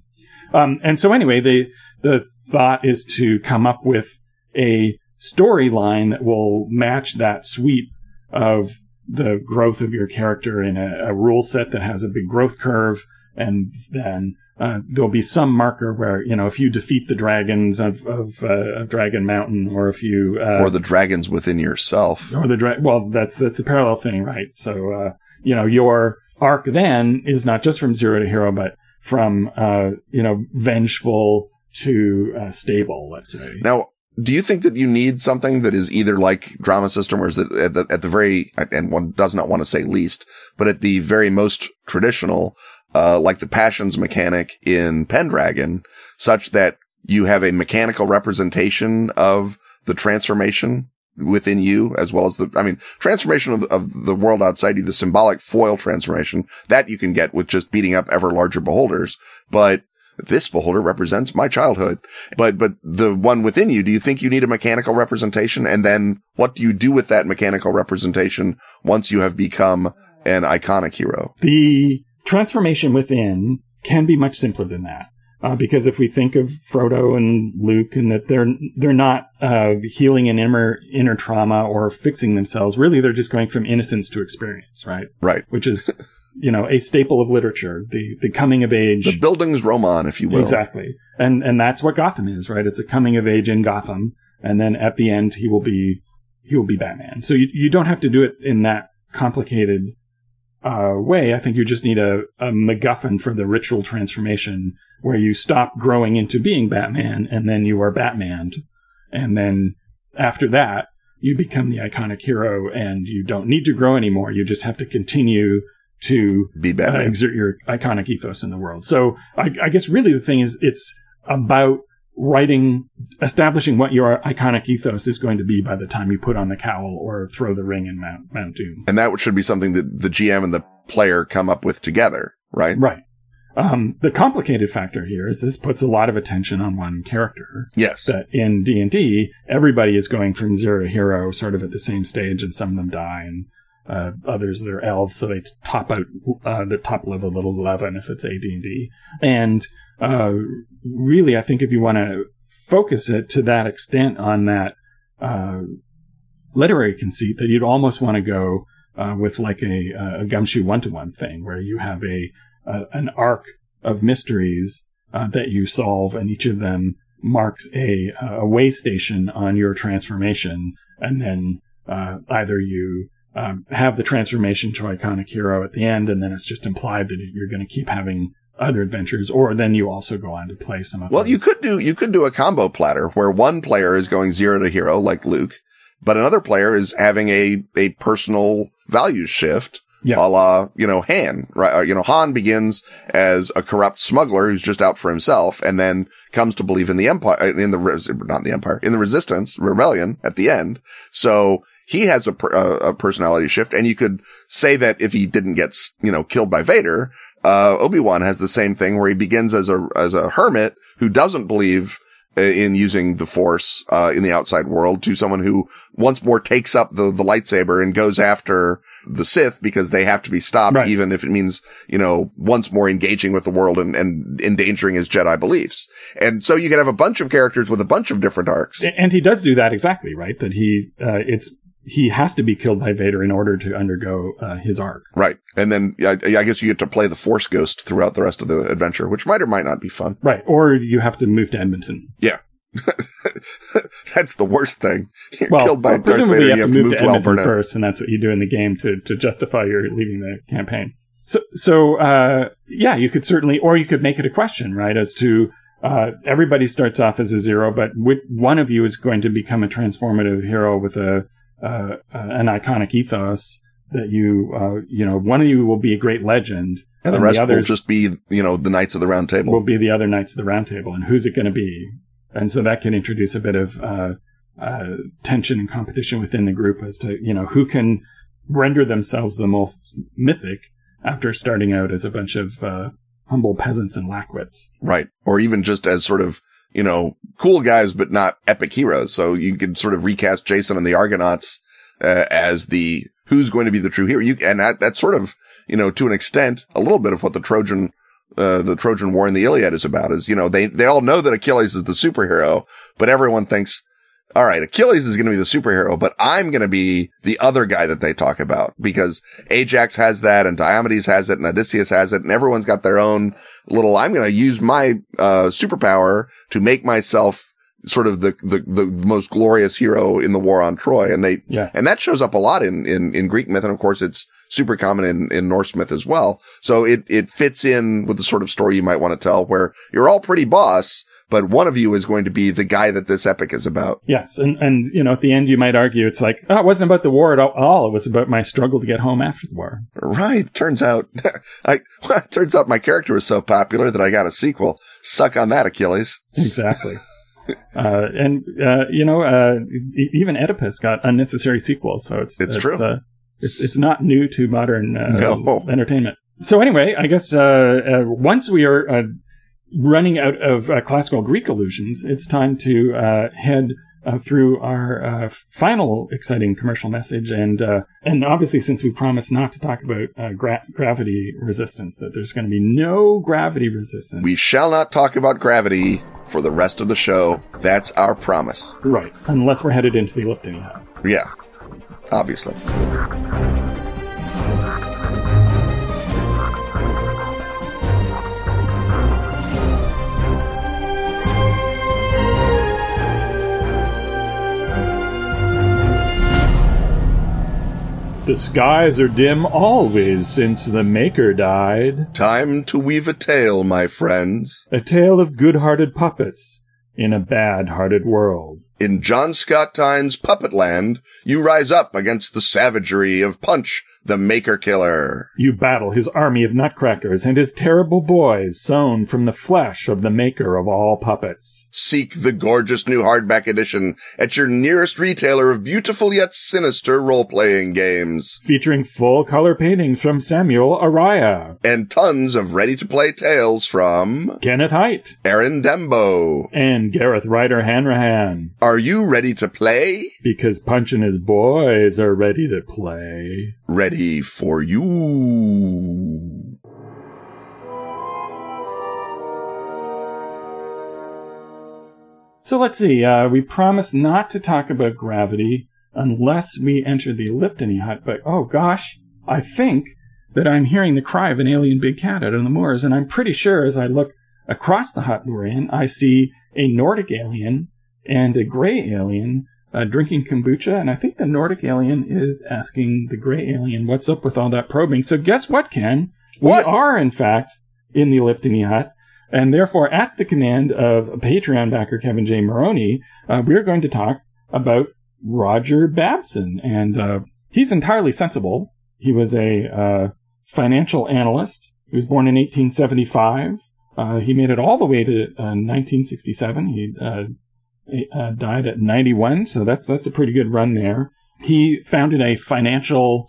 Speaker 1: Um, and so anyway, the the thought is to come up with a storyline that will match that sweep of the growth of your character in a, a rule set that has a big growth curve, and then uh, there'll be some marker where you know if you defeat the dragons of of, uh, of Dragon Mountain, or if you uh,
Speaker 2: or the dragons within yourself,
Speaker 1: or the dra- well, that's that's the parallel thing, right? So uh, you know your arc then is not just from zero to hero, but from uh, you know vengeful to uh, stable, let's say.
Speaker 2: Now, do you think that you need something that is either like drama system or is it at the, at the very, and one does not want to say least, but at the very most traditional, uh, like the passions mechanic in Pendragon, such that you have a mechanical representation of the transformation within you as well as the, I mean, transformation of of the world outside you, the symbolic foil transformation that you can get with just beating up ever larger beholders. But this beholder represents my childhood. But, but the one within you, do you think you need a mechanical representation? And then what do you do with that mechanical representation once you have become an iconic hero?
Speaker 1: The transformation within can be much simpler than that. Uh, because if we think of Frodo and Luke and that they're they're not uh, healing an inner inner trauma or fixing themselves, really they're just going from innocence to experience, right?
Speaker 2: Right.
Speaker 1: Which is you know, a staple of literature, the, the coming of age.
Speaker 2: The Bildungsroman, if you will.
Speaker 1: Exactly. And, and that's what Gotham is, right? It's a coming of age in Gotham. And then at the end, he will be, he will be Batman. So you, you don't have to do it in that complicated, uh, way. I think you just need a, a MacGuffin for the ritual transformation where you stop growing into being Batman and then you are Batman. And then after that, you become the iconic hero and you don't need to grow anymore. You just have to continue to
Speaker 2: Be
Speaker 1: uh, exert your iconic ethos in the world. So I, I guess really the thing is it's about writing, establishing what your iconic ethos is going to be by the time you put on the cowl or throw the ring in Mount, Mount Doom.
Speaker 2: and that should be something that the GM and the player come up with together, right?
Speaker 1: Right. Um, the complicated factor here is this puts a lot of attention on one character.
Speaker 2: Yes.
Speaker 1: That in D and D, everybody is going from zero to hero, sort of at the same stage, and some of them die, and uh, others they're elves, so they top out uh, the top level at eleven if it's AD and uh, really, I think if you want to focus it to that extent on that uh, literary conceit, that you'd almost want to go uh, with like a, a gumshoe one to one thing, where you have a, a an arc of mysteries uh, that you solve, and each of them marks a a way station on your transformation, and then uh, either you um, have the transformation to iconic hero at the end, and then it's just implied that you're going to keep having other adventures, or then you also go on to play some of.
Speaker 2: Well,
Speaker 1: those.
Speaker 2: you could do you could do a combo platter where one player is going zero to hero like Luke, but another player is having a a personal value shift.
Speaker 1: Yeah.
Speaker 2: A la, you know, Han, right? Uh, You know, Han begins as a corrupt smuggler who's just out for himself and then comes to believe in the empire, in the, not the empire, in the resistance, rebellion at the end. So he has a, per- a, a personality shift and you could say that if he didn't get, you know, killed by Vader, uh, Obi-Wan has the same thing where he begins as a, as a hermit who doesn't believe uh, in using the force, uh, in the outside world to someone who once more takes up the, the lightsaber and goes after the Sith because they have to be stopped,
Speaker 1: Right.
Speaker 2: even if it means, you know, once more engaging with the world and, and endangering his Jedi beliefs. And so you can have a bunch of characters with a bunch of different arcs.
Speaker 1: and he does do that exactly right. That he uh, it's he has to be killed by Vader in order to undergo uh, his arc.
Speaker 2: Right. And then I, I guess you get to play the Force Ghost throughout the rest of the adventure, which might or might not be fun.
Speaker 1: Right, or you have to move to Edmonton. Yeah.
Speaker 2: that's the worst thing. You're
Speaker 1: Well,
Speaker 2: killed by
Speaker 1: well,
Speaker 2: Darth Vader.
Speaker 1: you
Speaker 2: You
Speaker 1: have to move to Edmonton
Speaker 2: Alberta.
Speaker 1: first, and that's what you do in the game to to justify your leaving the campaign. So, so uh, yeah, you could certainly, or you could make it a question, right, as to uh, everybody starts off as a zero, but which one of you is going to become a transformative hero with a uh, an iconic ethos that you, uh, you know, one of you will be a great legend,
Speaker 2: And the
Speaker 1: and the
Speaker 2: rest will just be, you know, the Knights of the Round Table.
Speaker 1: will be the other knights of the round table and who's it going to be and so that can introduce a bit of uh, uh, tension and competition within the group as to you know who can render themselves the most mythic after starting out as a bunch of uh, humble peasants and lackwits
Speaker 2: Right. Or even just as sort of, you know, cool guys, but not epic heroes. So you could sort of recast Jason and the Argonauts uh, as the, who's going to be the true hero. You, and that, that's sort of, you know, to an extent, a little bit of what the Trojan, uh, the Trojan War in the Iliad is about is, you know, they, they all know that Achilles is the superhero, but everyone thinks, all right, Achilles is going to be the superhero, but I'm going to be the other guy that they talk about because Ajax has that and Diomedes has it and Odysseus has it and everyone's got their own little, I'm going to use my, uh, superpower to make myself sort of the, the, the most glorious hero in the war on Troy. And they,
Speaker 1: yeah
Speaker 2: and that shows up a lot in, in, in Greek myth. And of course, it's super common in, in Norse myth as well. So it, it fits in with the sort of story you might want to tell where you're all pretty boss, but one of you is going to be the guy that this epic is about.
Speaker 1: yes and and you know at the end you might argue it's like oh it wasn't about the war at all it was about my struggle to get home after the war
Speaker 2: Right. Turns out, I, turns out my character was so popular that I got a sequel. Suck on that, Achilles.
Speaker 1: exactly. uh, and uh, you know, uh, even Oedipus got unnecessary sequels, so it's
Speaker 2: It's true.
Speaker 1: Uh, it's it's not new to modern uh,
Speaker 2: No.
Speaker 1: entertainment. So anyway, I guess uh, uh, once we are uh, running out of uh, classical Greek illusions, it's time to uh, head. Uh, through our uh, final exciting commercial message, and uh, and obviously, since we promised not to talk about uh, gra- gravity resistance, that there's going to be no gravity resistance.
Speaker 2: We shall not talk about gravity for the rest of the show. That's our promise.
Speaker 1: right, unless we're headed into the elliptic.
Speaker 2: Yeah. Obviously.
Speaker 1: The skies are dim always since the Maker died.
Speaker 2: Time to weave a tale, my friends.
Speaker 1: A tale of good hearted puppets in a bad hearted world.
Speaker 2: In John Scott Tynes' Puppetland, you rise up against the savagery of Punch, the Maker Killer.
Speaker 1: You battle his army of nutcrackers and his terrible boys sewn from the flesh of the maker of all puppets.
Speaker 2: Seek the gorgeous new hardback edition at your nearest retailer of beautiful yet sinister role-playing games.
Speaker 1: Featuring full color paintings from Samuel Araya.
Speaker 2: And tons of ready-to-play tales from
Speaker 1: Kenneth Hite.
Speaker 2: Aaron Dembo.
Speaker 1: And Gareth Ryder Hanrahan.
Speaker 2: Are you ready to play?
Speaker 1: Because Punch and his boys are ready to play.
Speaker 2: Ready for you.
Speaker 1: So let's see. Uh, we promised not to talk about gravity unless we enter the Elliptony hut. But oh gosh, I think that I'm hearing the cry of an alien big cat out on the moors, and I'm pretty sure as I look across the hut we're in, I see a Nordic alien and a gray alien uh, drinking kombucha, and I think the Nordic alien is asking the gray alien what's up with all that probing. So guess what, Ken?
Speaker 2: What?
Speaker 1: We are in fact in the Elliptony hut. And therefore, at the command of Patreon backer Kevin J. Maroney, uh, we're going to talk about Roger Babson. And uh, he's entirely sensible. He was a uh, financial analyst. He was born in 1875. Uh, he made it all the way to 1967. He uh, died at 91, so that's that's a pretty good run there. He founded a financial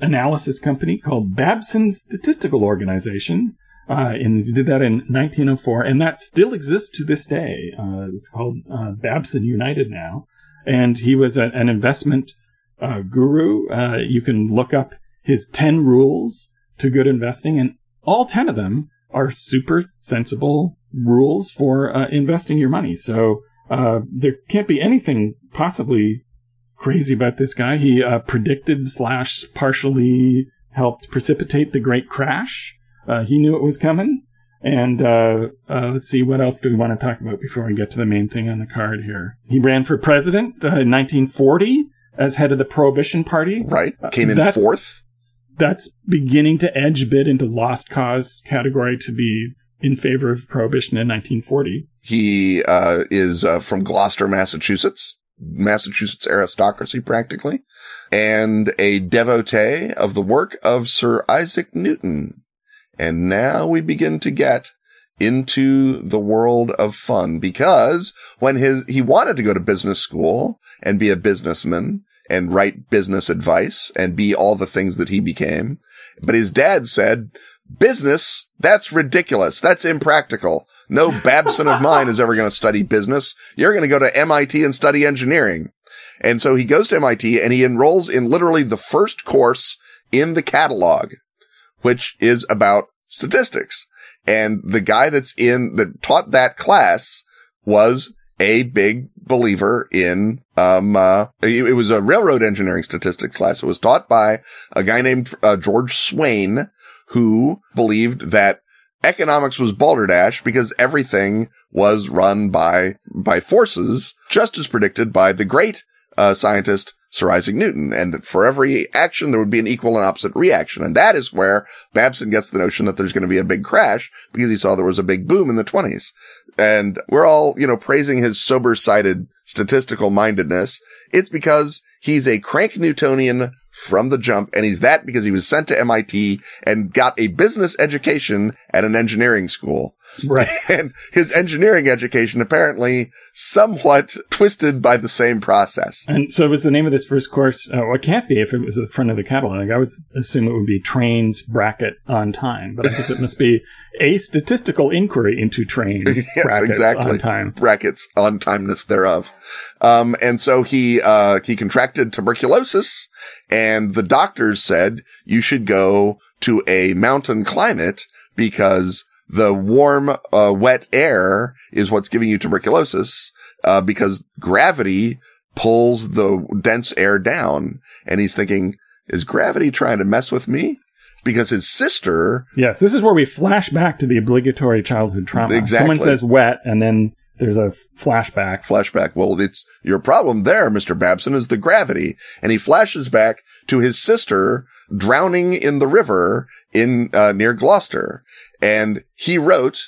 Speaker 1: analysis company called Babson Statistical Organization. Uh, and he did that in 1904, and that still exists to this day. Uh, it's called uh, Babson United now, and he was a, an investment uh, guru. Uh, you can look up his 10 rules to good investing, and all 10 of them are super sensible rules for investing your money. So there can't be anything possibly crazy about this guy. He predicted slash partially helped precipitate the Great Crash. Uh, he knew it was coming. And uh, uh, let's see, what else do we want to talk about before we get to the main thing on the card here? He ran for president in 1940 as head of the Prohibition Party.
Speaker 2: Right. Came in fourth.
Speaker 1: That's beginning to edge a bit into lost cause category to be in favor of prohibition in 1940.
Speaker 2: He uh, is uh, from Gloucester, Massachusetts. Massachusetts aristocracy practically, and a devotee of the work of Sir Isaac Newton. And now we begin to get into the world of fun because when his, he wanted to go to business school and be a businessman and write business advice and be all the things that he became. But his dad said, business, that's ridiculous. That's impractical. No Babson of mine is ever going to study business. You're going to go to MIT and study engineering. And so he goes to MIT and he enrolls in literally the first course in the catalog which is about statistics. And the guy that's in that taught that class was a big believer in um uh, it, was a railroad engineering statistics class. It was taught by a guy named uh, George Swain who believed that economics was balderdash because everything was run by by forces just as predicted by the great uh, scientist Sir Isaac Newton, and that for every action there would be an equal and opposite reaction. And that is where Babson gets the notion that there's going to be a big crash because he saw there was a big boom in the 20s. And we're all, you know, praising his sober-sided statistical mindedness. It's because he's a crank Newtonian from the jump. And he's that because he was sent to MIT and got a business education at an engineering school.
Speaker 1: Right.
Speaker 2: And his engineering education apparently somewhat twisted by the same process.
Speaker 1: And so was the name of this first course, uh, well, it can't be if it was at the front of the catalog. I would assume it would be trains bracket on time, but I guess it must be a statistical inquiry into trains
Speaker 2: yes, brackets exactly.
Speaker 1: on time.
Speaker 2: Brackets on timeness thereof. Um, and so he, uh, he contracted tuberculosis and the doctors said you should go to a mountain climate because the warm, uh, wet air is what's giving you tuberculosis, uh, because gravity pulls the dense air down. And he's thinking, is gravity trying to mess with me? Because his sister.
Speaker 1: Yes, this is where we flash back to the obligatory childhood trauma.
Speaker 2: Exactly.
Speaker 1: Someone says wet, and then there's a flashback.
Speaker 2: Flashback. Well, it's your problem there, Mr. Babson, is the gravity. And he flashes back to his sister drowning in the river in, uh, near Gloucester. And he wrote,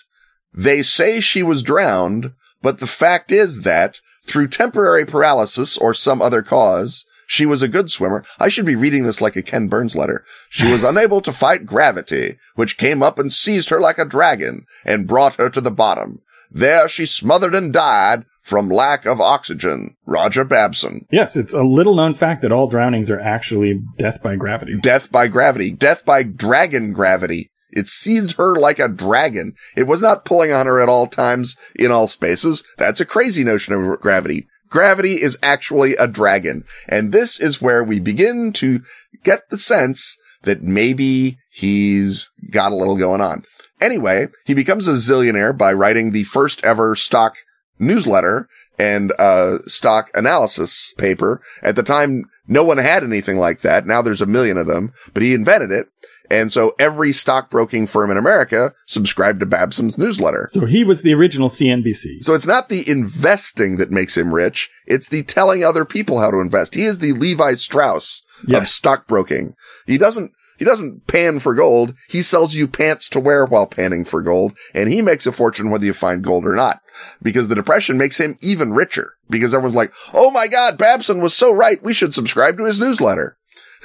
Speaker 2: they say she was drowned, but the fact is that Through temporary paralysis or some other cause, she was a good swimmer. I should be reading this like a Ken Burns letter. She was unable to fight gravity, which came up and seized her like a dragon and brought her to the bottom. There she smothered and died from lack of oxygen. Roger Babson.
Speaker 1: Yes, it's a little known fact that all drownings are actually death by gravity.
Speaker 2: Death by gravity. Death by dragon gravity. It seized her like a dragon. It was not pulling on her at all times in all spaces. That's a crazy notion of gravity. Gravity is actually a dragon. And this is where we begin to get the sense that maybe he's got a little going on. Anyway, he becomes a zillionaire by writing the first ever stock newsletter and uh, stock analysis paper. At the time, no one had anything like that. Now there's a million of them, but he invented it. And so every stockbroking firm in America subscribed to Babson's newsletter.
Speaker 1: So he was the original CNBC.
Speaker 2: So it's not the investing that makes him rich. It's the telling other people how to invest. He is the Levi Strauss
Speaker 1: Yes.
Speaker 2: of stockbroking. He doesn't, he doesn't pan for gold. He sells you pants to wear while panning for gold. And he makes a fortune whether you find gold or not. Because the depression makes him even richer. Because everyone's like, oh my God, Babson was so right. We should subscribe to his newsletter.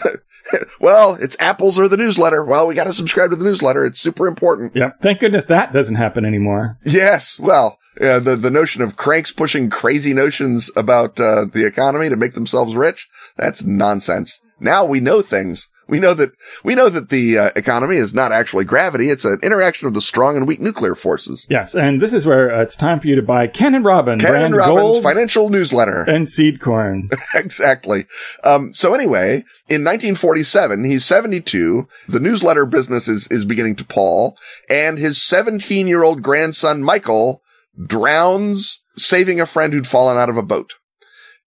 Speaker 2: well, it's apples or the newsletter. Well, we got to subscribe to the newsletter. It's super important.
Speaker 1: Yep. Thank goodness that doesn't happen anymore.
Speaker 2: Yes. Well, uh, the, the notion of cranks pushing crazy notions about, uh, the economy to make themselves rich. That's nonsense. Now we know things. We know that, we know that the uh, economy is not actually gravity. It's an interaction of the strong and weak nuclear forces.
Speaker 1: Yes, and this is where uh, it's time for you to buy Ken and Robin
Speaker 2: Ken and Robbins
Speaker 1: gold
Speaker 2: financial newsletter.
Speaker 1: and seed corn.
Speaker 2: exactly. Um, so anyway, in 1947, he's 72. The newsletter business is, is beginning to pall and his 17 year old grandson, Michael, drowns saving a friend who'd fallen out of a boat.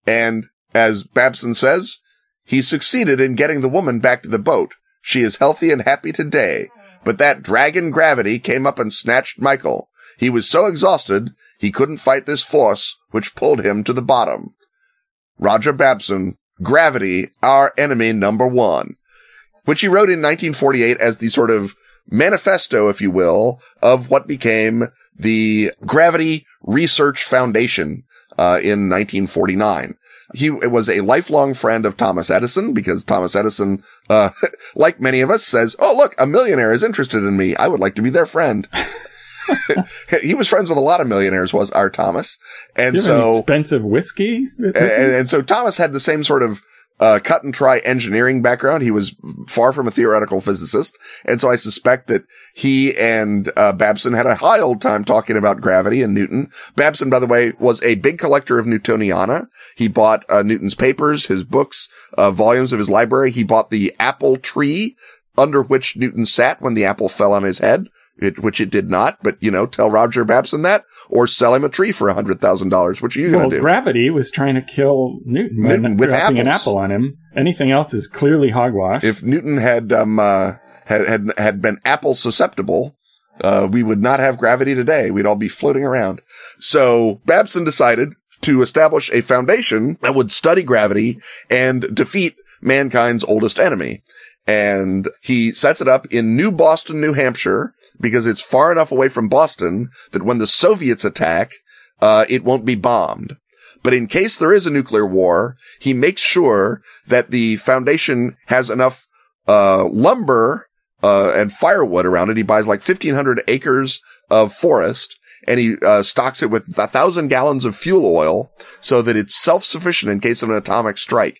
Speaker 2: And as Babson says, he succeeded in getting the woman back to the boat. She is healthy and happy today, but that dragon gravity came up and snatched Michael. He was so exhausted, he couldn't fight this force, which pulled him to the bottom. Roger Babson, Gravity, Our Enemy Number One, which he wrote in 1948 as the sort of manifesto, if you will, of what became the Gravity Research Foundation uh, in 1949. He was a lifelong friend of Thomas Edison because Thomas Edison, uh, like many of us, says, "Oh, look, a millionaire is interested in me. I would like to be their friend." he was friends with a lot of millionaires. Was our Thomas, and
Speaker 1: you have any
Speaker 2: so
Speaker 1: expensive whiskey. with
Speaker 2: and,
Speaker 1: this?
Speaker 2: and, and so Thomas had the same sort of uh, cut and try engineering background. He was far from a theoretical physicist. And so I suspect that he and uh, Babson had a high old time talking about gravity and Newton. Babson, by the way, was a big collector of Newtoniana. He bought uh, Newton's papers, his books, uh, volumes of his library. He bought the apple tree under which Newton sat when the apple fell on his head. It, which it did not, but you know, tell Roger Babson that, or sell him a tree for a hundred thousand dollars. What are you
Speaker 1: well,
Speaker 2: going to do?
Speaker 1: gravity was trying to kill Newton,
Speaker 2: Newton with
Speaker 1: dropping an apple on him. Anything else is clearly hogwash.
Speaker 2: if Newton had um uh, had had had been apple susceptible, uh, we would not have gravity today. We'd all be floating around. So Babson decided to establish a foundation that would study gravity and defeat mankind's oldest enemy. And he sets it up in New Boston, New Hampshire, because it's far enough away from Boston that when the Soviets attack, uh, it won't be bombed. But in case there is a nuclear war, he makes sure that the foundation has enough uh, lumber uh, and firewood around it. He buys like 1,500 acres of forest and he uh, stocks it with a thousand gallons of fuel oil so that it's self-sufficient in case of an atomic strike.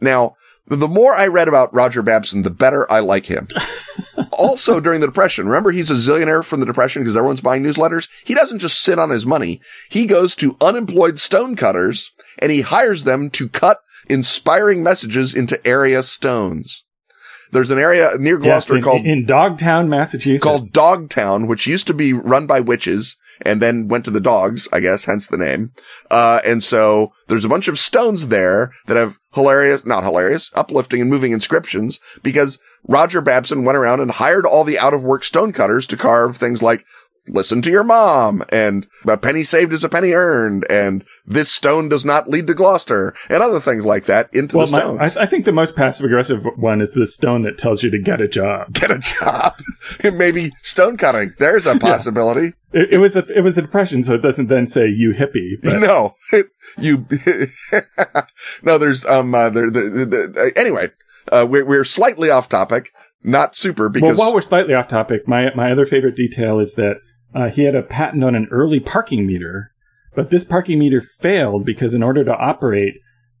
Speaker 2: Now, the more I read about Roger Babson, the better I like him. also during the depression, remember he's a zillionaire from the depression because everyone's buying newsletters. He doesn't just sit on his money. He goes to unemployed stonecutters and he hires them to cut inspiring messages into area stones. There's an area near
Speaker 1: Yes,
Speaker 2: Gloucester
Speaker 1: in,
Speaker 2: called
Speaker 1: in Dogtown, Massachusetts.
Speaker 2: called Dogtown, which used to be run by witches and then went to the dogs, I guess, hence the name. Uh, and so there's a bunch of stones there that have hilarious, not hilarious, uplifting and moving inscriptions because Roger Babson went around and hired all the out of work stonecutters to carve things like listen to your mom and a penny saved is a penny earned and this stone does not lead to Gloucester and other things like that into
Speaker 1: well,
Speaker 2: the
Speaker 1: my,
Speaker 2: stones.
Speaker 1: I, I think the most passive aggressive one is the stone that tells you to get a job.
Speaker 2: Get a job. Maybe stone cutting. There's a possibility.
Speaker 1: It, it was a it was a depression, so it doesn't then say you hippie. But
Speaker 2: No, you, no, there's, um, uh, there, there, there- anyway, uh, we're, we're slightly off topic, not super
Speaker 1: well,
Speaker 2: because
Speaker 1: while we're slightly off topic, my my other favorite detail is that uh, he had a patent on an early parking meter, but this parking meter failed because in order to operate,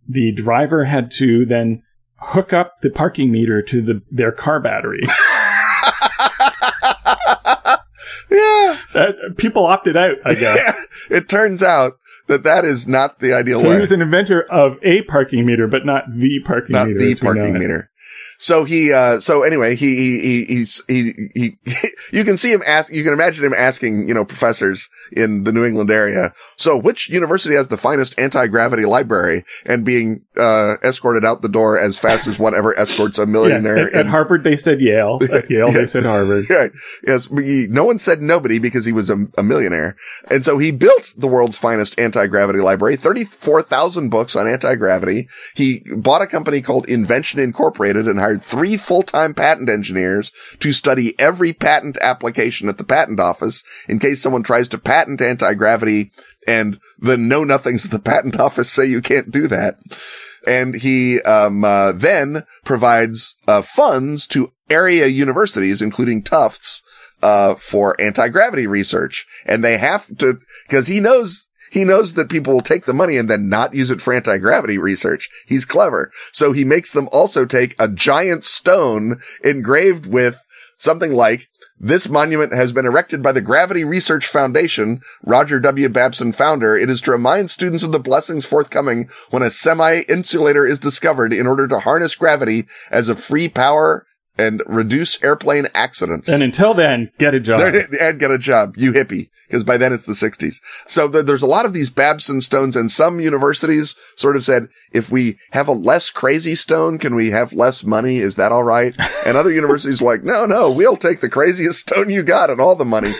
Speaker 1: the driver had to then hook up the parking meter to the their car battery.
Speaker 2: yeah,
Speaker 1: Uh, people opted out, I guess.
Speaker 2: it turns out that that is not the ideal
Speaker 1: So he
Speaker 2: way.
Speaker 1: was an inventor of a parking meter, but not the parking
Speaker 2: not
Speaker 1: meter.
Speaker 2: the
Speaker 1: we know
Speaker 2: parking meter. So he, uh, so anyway, he, he, he, he's, he, he, you can see him ask, you can imagine him asking, you know, professors in the New England area. So which university has the finest anti-gravity library and being, uh, escorted out the door as fast as whatever escorts a millionaire.
Speaker 1: at, at
Speaker 2: in-
Speaker 1: Harvard they said Yale. At Yale they said Harvard.
Speaker 2: Right. Yes. he- no one said nobody because he was a, a millionaire. And so he built the world's finest anti-gravity library, 34,000 books on anti-gravity. He bought a company called Invention Incorporated and hired three full-time patent engineers to study every patent application at the patent office in case someone tries to patent anti-gravity and the know nothings at the patent office say you can't do that. And he um, uh, then provides uh, funds to area universities, including Tufts, uh, for anti-gravity research. And they have to, because he knows, he knows that people will take the money and then not use it for anti-gravity research. He's clever. So he makes them also take a giant stone engraved with something like, this monument has been erected by the Gravity Research Foundation, Roger W. Babson founder. It is to remind students of the blessings forthcoming when a semi-insulator is discovered in order to harness gravity as a free power and reduce airplane accidents.
Speaker 1: And until then, get a job.
Speaker 2: And get a job, you hippie, because by then it's the 60s. So th- there's a lot of these Babson stones, and some universities sort of said, if we have a less crazy stone, can we have less money? Is that all right? And other universities were like, no, no, we'll take the craziest stone you got and all the money.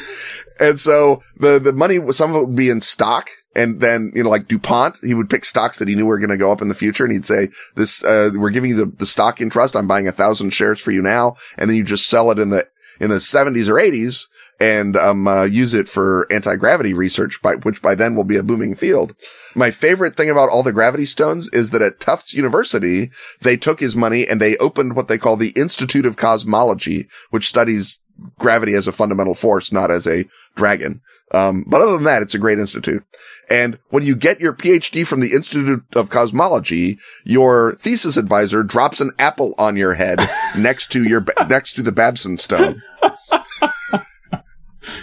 Speaker 2: And so the, the money, some of it would be in stock. And then, you know, like DuPont, he would pick stocks that he knew were going to go up in the future. And he'd say, this, uh, we're giving you the, the stock in trust. I'm buying a thousand shares for you now. And then you just sell it in the, in the 70s or 80s and, um, uh, use it for anti-gravity research by, which by then will be a booming field. My favorite thing about all the gravity stones is that at Tufts University, they took his money and they opened what they call the Institute of Cosmology, which studies gravity as a fundamental force, not as a dragon. Um, but other than that, it's a great institute. And when you get your PhD from the Institute of Cosmology, your thesis advisor drops an apple on your head next to your, next to the Babson stone.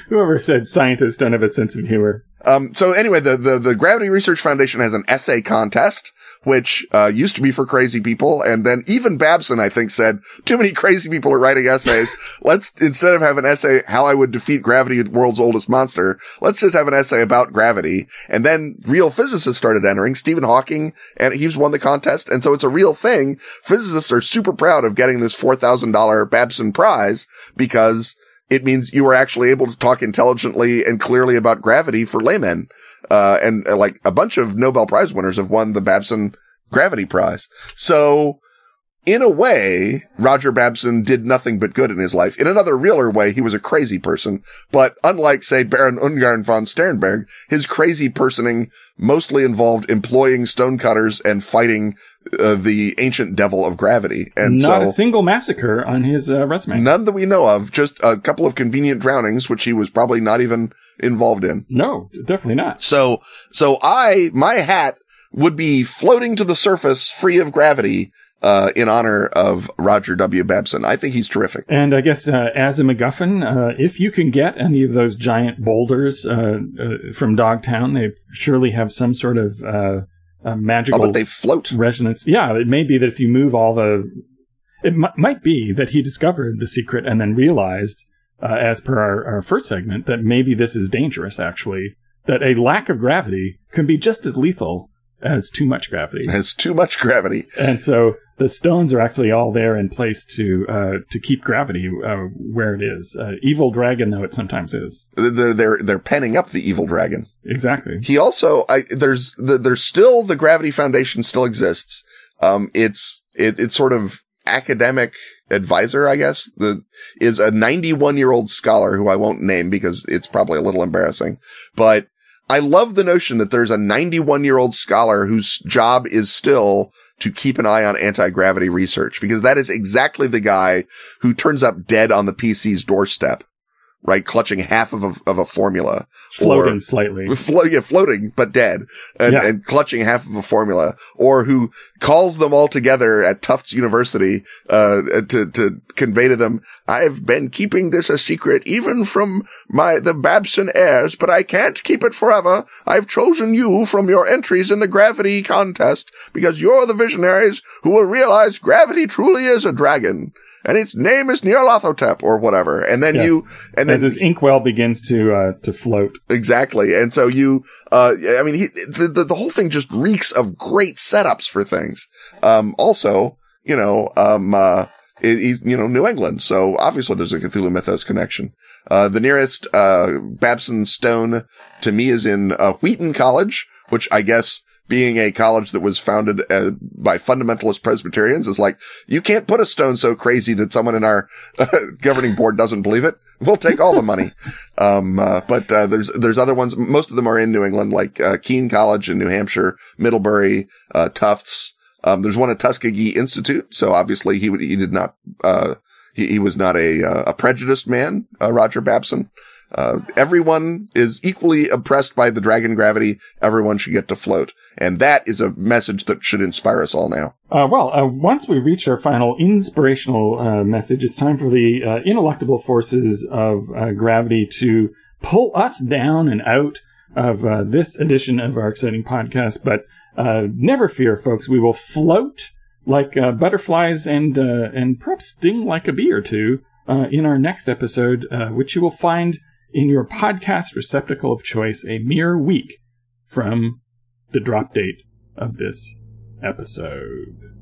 Speaker 1: Whoever said scientists don't have a sense of humor.
Speaker 2: Um, so anyway, the, the, the Gravity Research Foundation has an essay contest, which, uh, used to be for crazy people. And then even Babson, I think, said, too many crazy people are writing essays. let's, instead of have an essay, how I would defeat gravity, the world's oldest monster, let's just have an essay about gravity. And then real physicists started entering, Stephen Hawking, and he's won the contest. And so it's a real thing. Physicists are super proud of getting this $4,000 Babson prize because it means you were actually able to talk intelligently and clearly about gravity for laymen. Uh, and uh, like a bunch of Nobel Prize winners have won the Babson Gravity Prize. So in a way, Roger Babson did nothing but good in his life. In another realer way, he was a crazy person. But unlike, say, Baron Ungern von Sternberg, his crazy personing mostly involved employing stonecutters and fighting uh, the ancient devil of gravity. And
Speaker 1: Not
Speaker 2: so
Speaker 1: a single massacre on his uh, resume.
Speaker 2: None that we know of, just a couple of convenient drownings, which he was probably not even involved in.
Speaker 1: No, definitely not.
Speaker 2: So, so I, my hat would be floating to the surface free of gravity, uh, in honor of Roger W. Babson. I think he's terrific.
Speaker 1: And I guess uh, as a MacGuffin, uh, if you can get any of those giant boulders uh, uh, from Dogtown, they surely have some sort of uh, uh,
Speaker 2: Oh,
Speaker 1: magical
Speaker 2: but they float.
Speaker 1: resonance. Yeah, it may be that if you move all the, it m- might be that he discovered the secret and then realized, uh, as per our, our first segment, that maybe this is dangerous. Actually, that a lack of gravity can be just as lethal has too much gravity.
Speaker 2: Has too much gravity.
Speaker 1: And so the stones are actually all there in place to uh, to keep gravity uh, where it is. Uh, evil dragon, though it sometimes is.
Speaker 2: They're they're they're penning up the evil dragon.
Speaker 1: Exactly.
Speaker 2: He also I there's the, there's still the gravity foundation still exists. Um, it's it it's sort of academic advisor, I guess, the is a 91 year old scholar who I won't name because it's probably a little embarrassing, but I love the notion that there's a 91 year old scholar whose job is still to keep an eye on anti-gravity research because that is exactly the guy who turns up dead on the PC's doorstep right? Clutching half of a, of a formula.
Speaker 1: Floating or, slightly.
Speaker 2: Flo- yeah, floating, but dead. And, yeah. and clutching half of a formula. Or who calls them all together at Tufts University, uh, to, to convey to them, I've been keeping this a secret even from my, the Babson heirs, but I can't keep it forever. I've chosen you from your entries in the gravity contest because you're the visionaries who will realize gravity truly is a dragon and its name is Nyarlathotep or whatever. And then yes. you, and then
Speaker 1: As his inkwell begins to, uh, to float.
Speaker 2: Exactly. And so you, uh, I mean, he, the, the, the whole thing just reeks of great setups for things. Um, also, you know, um, uh, he's, you know, New England. So obviously there's a Cthulhu Mythos connection. Uh, the nearest, uh, Babson stone to me is in, uh, Wheaton College, which I guess being a college that was founded uh, by fundamentalist Presbyterians is like, you can't put a stone so crazy that someone in our uh, governing board doesn't believe it. We'll take all the money. Um, uh, but, uh, there's, there's other ones. Most of them are in New England, like, uh, Keene College in New Hampshire, Middlebury, uh, Tufts. Um, there's one at Tuskegee Institute. So obviously he would, he did not, he, he was not a, a prejudiced man, Roger Babson. Uh, everyone is equally oppressed by the dragon gravity. Everyone should get to float. And that is a message that should inspire us all now.
Speaker 1: Uh, well, uh, once we reach our final inspirational uh, message, it's time for the uh, ineluctable forces of uh, gravity to pull us down and out of this edition of our exciting podcast. But never fear, folks. We will float like butterflies and and perhaps sting like a bee or two in our next episode, which you will find in your podcast receptacle of choice a mere week from the drop date of this episode.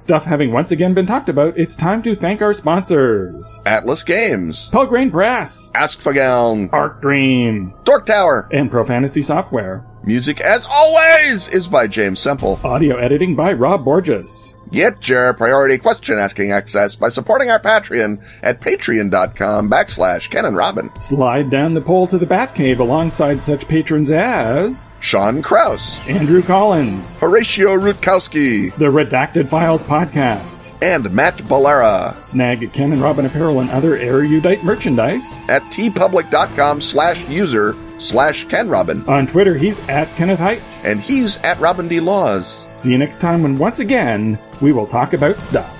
Speaker 1: Stuff having once again been talked about, it's time to thank our sponsors
Speaker 2: Atlas Games,
Speaker 1: Pelgrane Press,
Speaker 2: Askfageln,
Speaker 1: Arc Dream,
Speaker 2: Dork Tower,
Speaker 1: and Pro Fantasy Software.
Speaker 2: Music, as always, is by James Semple.
Speaker 1: Audio editing by Rob Borges.
Speaker 2: Get your priority question asking access by supporting our Patreon at patreon.com backslash Ken and Robin.
Speaker 1: Slide down the pole to the Batcave alongside such patrons as
Speaker 2: Sean Kraus,
Speaker 1: Andrew Collins,
Speaker 2: Horatio Rutkowski,
Speaker 1: the Redacted Files Podcast,
Speaker 2: and Matt Balera.
Speaker 1: Snag Ken and Robin apparel and other erudite merchandise
Speaker 2: at teepublic.com slash user slash Ken Robin.
Speaker 1: On Twitter, he's at Kenneth Hite.
Speaker 2: And he's at Robin D. Laws.
Speaker 1: See you next time when once again we will talk about stuff.